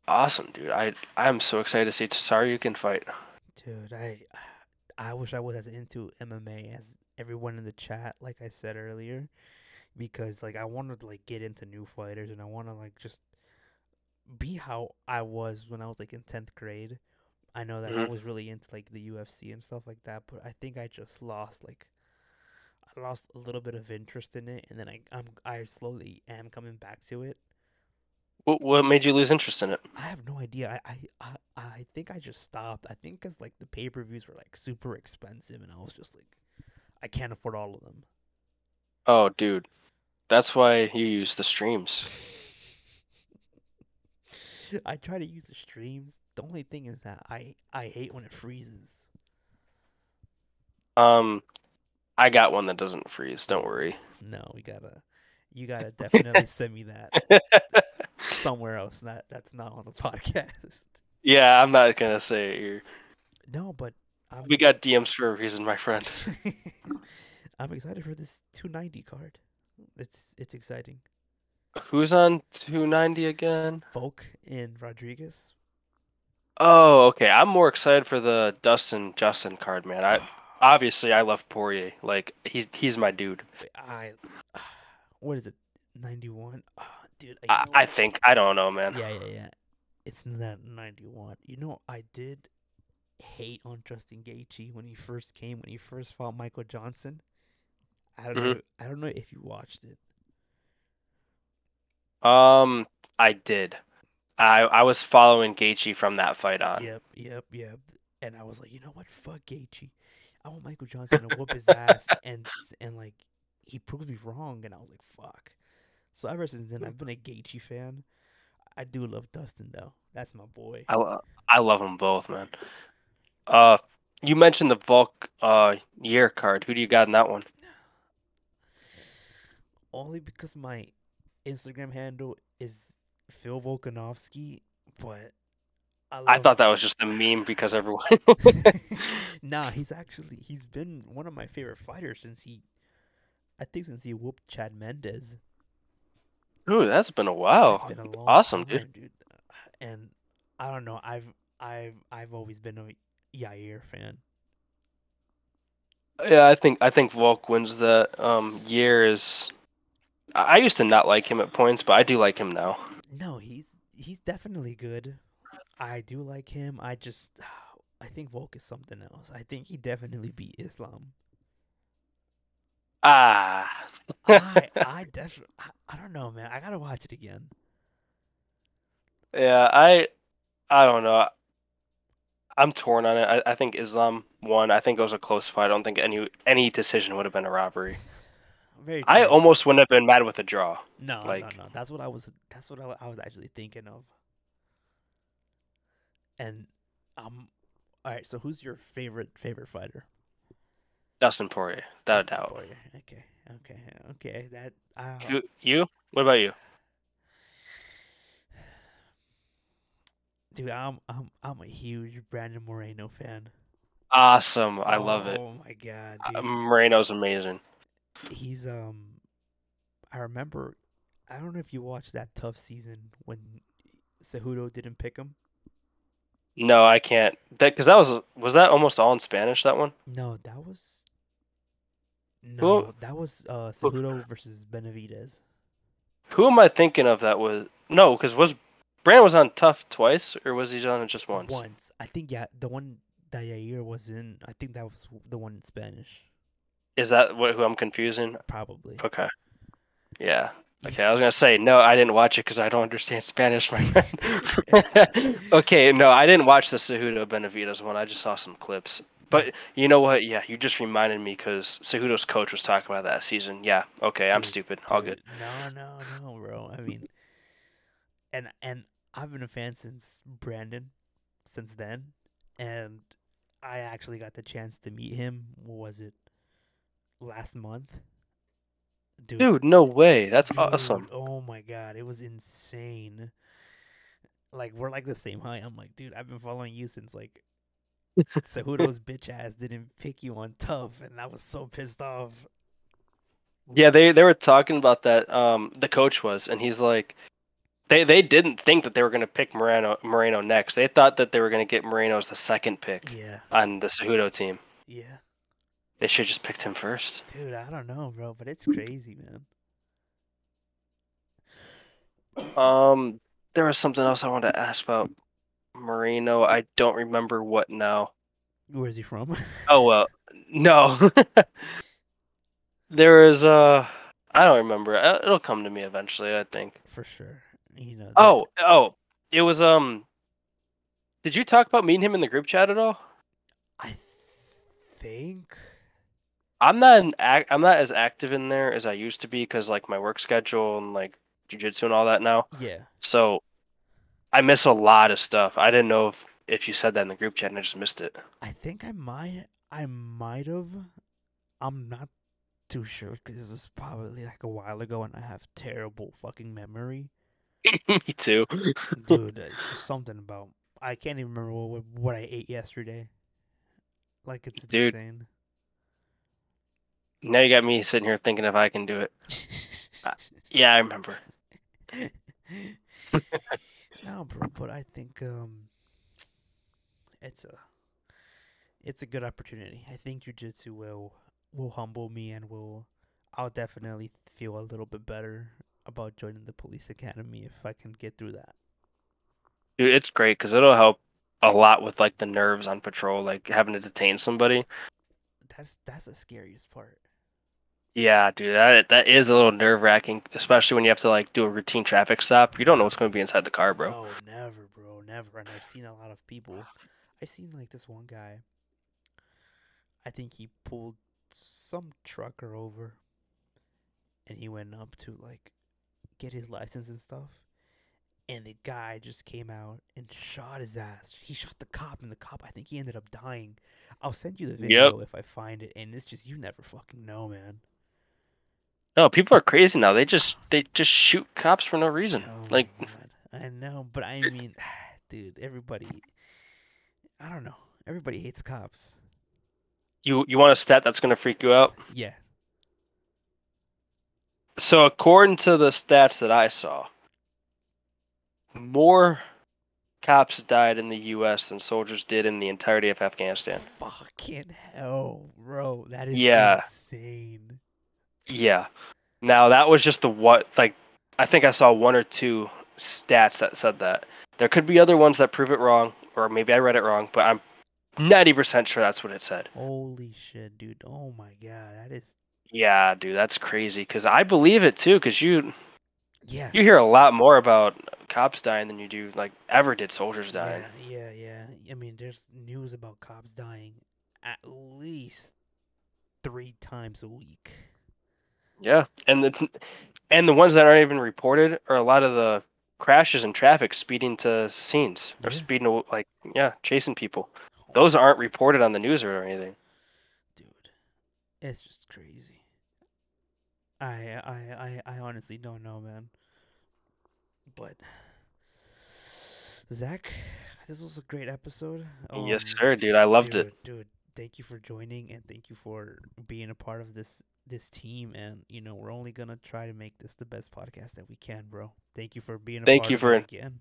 Awesome, dude. I I'm so excited to see Tsarukyan fight. Dude, I I wish I was as into MMA as everyone in the chat, like I said earlier, because like I want to like get into new fighters and I want to like just be how I was when I was like in 10th grade. I know that I Mhm. was really into like the UFC and stuff like that, but I think I just lost like I lost a little bit of interest in it and then I I'm I slowly am coming back to it. What what made you lose interest in it? I have no idea. I I I, I think I just stopped. I think because like the pay per views were like super expensive, and I was just like, I can't afford all of them. Oh, dude. That's why you use the streams. I try to use the streams. The only thing is that I I hate when it freezes. Um I got one that doesn't freeze, don't worry. No, we gotta. You gotta definitely send me that somewhere else. Not that's not on the podcast. yeah, I'm not gonna say it here. No, but I'm We got DMs for a reason, my friend. I'm excited for this 290 card. It's it's exciting. Who's on 290 again? Volk and Rodriguez. Oh, okay. I'm more excited for the Dustin Justin card, man. I obviously I love Poirier. Like he's he's my dude. I what is it? 91. Ah, dude, you I, I think I don't know, man. Yeah, yeah, yeah. It's not 91. You know, I did hate on Justin Gaethje when he first came when he first fought Michael Johnson. I don't Mhm. know. I don't know if you watched it. Um, I did. I I was following Gaethje from that fight on. Yep, yep, yep. And I was like, you know what? Fuck Gaethje. I want Michael Johnson to whoop his ass, and and like he proved me wrong, and I was like, fuck. So ever since then, I've been a Gaethje fan. I do love Dustin though. That's my boy. I lo- I love them both, man. Uh, you mentioned the Volk uh Yair card. Who do you got in that one? Only because my Instagram handle is Phil Volkanovski, but I, I thought that was just a meme because everyone. nah, he's actually he's been one of my favorite fighters since he, I think since he whooped Chad Mendes. Ooh, that's been a while. It's been a long awesome, dude. dude. And I don't know. I've I've I've always been a Yair fan. Yeah, I think I think Volk wins that. Um, Yair is. I I used to not like him at points, but I do like him now. No, he's he's definitely good. I do like him. I just I think Volk is something else. I think he definitely beat Islam. Ah, I I definitely I, I don't know, man. I gotta watch it again. yeah, I I don't know. I'm torn on it. I, I think Islam won. I think it was a close fight. I don't think any any decision would have been a robbery. Very. I true. almost wouldn't have been mad with a draw. no like- no no. That's what I was. That's what I, I was actually thinking of. And um, all right. So who's your favorite favorite fighter? Dustin Poirier, without a Dustin doubt. Poirier. Okay, okay, okay. That uh, you? What about you? Dude, I'm I'm I'm a huge Brandon Moreno fan. Awesome. I love it. Oh my god, Uh. Moreno's amazing. He's um. I remember. I don't know if you watched that TUF season when Cejudo didn't pick him. No, I can't. That because that was was that almost all in Spanish. That one. No, that was. No, that was uh Cejudo versus Benavidez. Who am I thinking of? That was no, because was Brandon was on TUF twice, or was he on it just once? Once, I think yeah, the one that Yair was in. I think that was the one in Spanish, Is that what who I'm confusing? probably. Okay. Yeah. Okay, I was gonna say no, I didn't watch it because I don't understand Spanish, my friend. okay, no, I didn't watch the Cejudo Benavidez one. I just saw some clips. But you know what? Yeah, you just reminded me because Cejudo's coach was talking about that season. Yeah. Okay, I'm Dude, stupid. All good. No, no, no, bro. I mean, and and I've been a fan since Brandon, since then, and I actually got the chance to meet him. Was it? Last month. Dude, Dude, no way. That's dude, awesome. Oh my god, it was insane. Like we're like the same height. I'm like, dude, I've been following you since like Cejudo's bitch ass didn't pick you on TUF, and I was so pissed off. Yeah, they they were talking about that. Um, the coach was, and he's like, they they didn't think that they were gonna pick Moreno Moreno next. They thought that they were gonna get Moreno as the second pick Yeah, on the Cejudo team. yeah. They should just picked him first. Dude, I don't know, bro, but it's crazy, man. Um, there was something else I wanted to ask about Moreno. I don't remember what now. Where's he from? Oh well, no. there is uh, I don't remember. It'll come to me eventually. I think. For sure. You know. Oh, oh, it was um. Did you talk about meeting him in the group chat at all? I think. I'm not an ac- I'm not as active in there as I used to be because like my work schedule and like jujitsu and all that now. Yeah. So I miss a lot of stuff. I didn't know if if you said that in the group chat and I just missed it. I think I might. I might have. I'm not too sure because this was probably like a while ago, and I have terrible fucking memory, Me too. dude. uh, just something about I can't even remember what what I ate yesterday. Like it's Dude. insane. Now you got me sitting here thinking if I can do it. Yeah, I remember. no, bro, but I think um, it's a it's a good opportunity. I think jujitsu will will humble me and will I'll definitely feel a little bit better about joining the police academy if I can get through that. Dude, it's great because it'll help a lot with like the nerves on patrol, like having to detain somebody. That's that's the scariest part. Yeah, dude, that that is a little nerve wracking, especially when you have to like do a routine traffic stop. You don't know what's going to be inside the car, bro. Oh, never, bro, never. And I've seen a lot of people. I've seen like this one guy. I think he pulled some trucker over, and he went up to like get his license and stuff. And the guy just came out and shot his ass. He shot the cop, and the cop, I think he ended up dying. I'll send you the video if I find it. And it's just you never fucking know, man. No, people are crazy now. They just they just shoot cops for no reason. Oh like. I know, but I mean, dude, everybody. I don't know. Everybody hates cops. you you want a stat that's going to freak you out? Yeah. So according to the stats that I saw, more cops died in the U.S. than soldiers did in the entirety of Afghanistan. Fucking hell, bro. That is Yeah. insane. Yeah. Now that was just the what like I think I saw one or two stats that said that. There could be other ones that prove it wrong, or maybe I read it wrong, but I'm ninety percent sure that's what it said. Holy shit, dude. Oh my god, that is Yeah, dude, that's crazy. Cause I believe it too. Cause you yeah. you hear a lot more about cops dying than you do like ever did soldiers dying. Yeah, yeah, yeah. I mean, there's news about cops dying at least three times a week. Yeah, and it's and the ones that aren't even reported are a lot of the crashes and traffic, speeding to scenes or Yeah. speeding to like yeah, chasing people. Those aren't reported on the news or anything. dude, it's just crazy. I I I I honestly don't know, man. But Zach, this was a great episode. yes, Um, sir, dude. I loved dude, it. dude. Thank you for joining and thank you for being a part of this this team. And you know, we're only gonna try to make this the best podcast that we can, bro. Thank you for being. a Thank part you of for- again.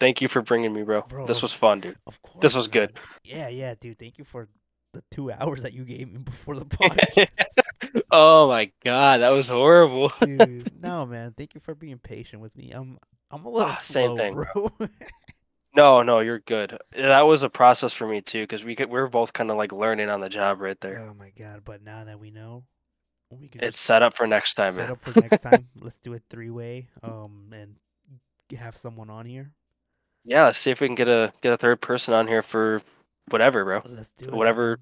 Thank you for bringing me, bro. Bro, This was fun, dude. Of course, This was man. good. Yeah, yeah, dude. Thank you for the two hours that you gave me before the podcast. Oh my god, that was horrible. dude. No, man. Thank you for being patient with me. I'm I'm a little Ah, same thing, bro. No, no, you're good. That was a process for me too, because we could, we were both kind of like learning on the job right there. oh my god! But now that we know, we can It's set up for next time, set man. up for next time. Let's do it three way. Um, and have someone on here. Yeah, let's see if we can get a get a third person on here for whatever, bro. Let's do it. Whatever- man.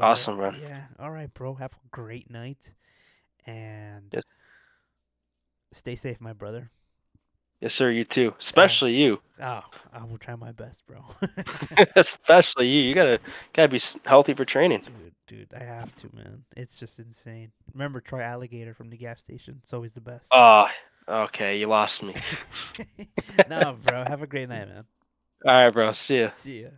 Awesome, bro. Yeah. All right, bro. Have a great night, and Yes, stay safe, my brother. yes, sir. You too, especially you, Oh, I will try my best, bro. especially you. You gotta gotta be healthy for training. dude, dude, I have to, man. It's just insane. Remember, try alligator from the gas station. It's always the best. Oh, okay, you lost me. no, bro. Have a great night, man. All right, bro. See ya. See ya.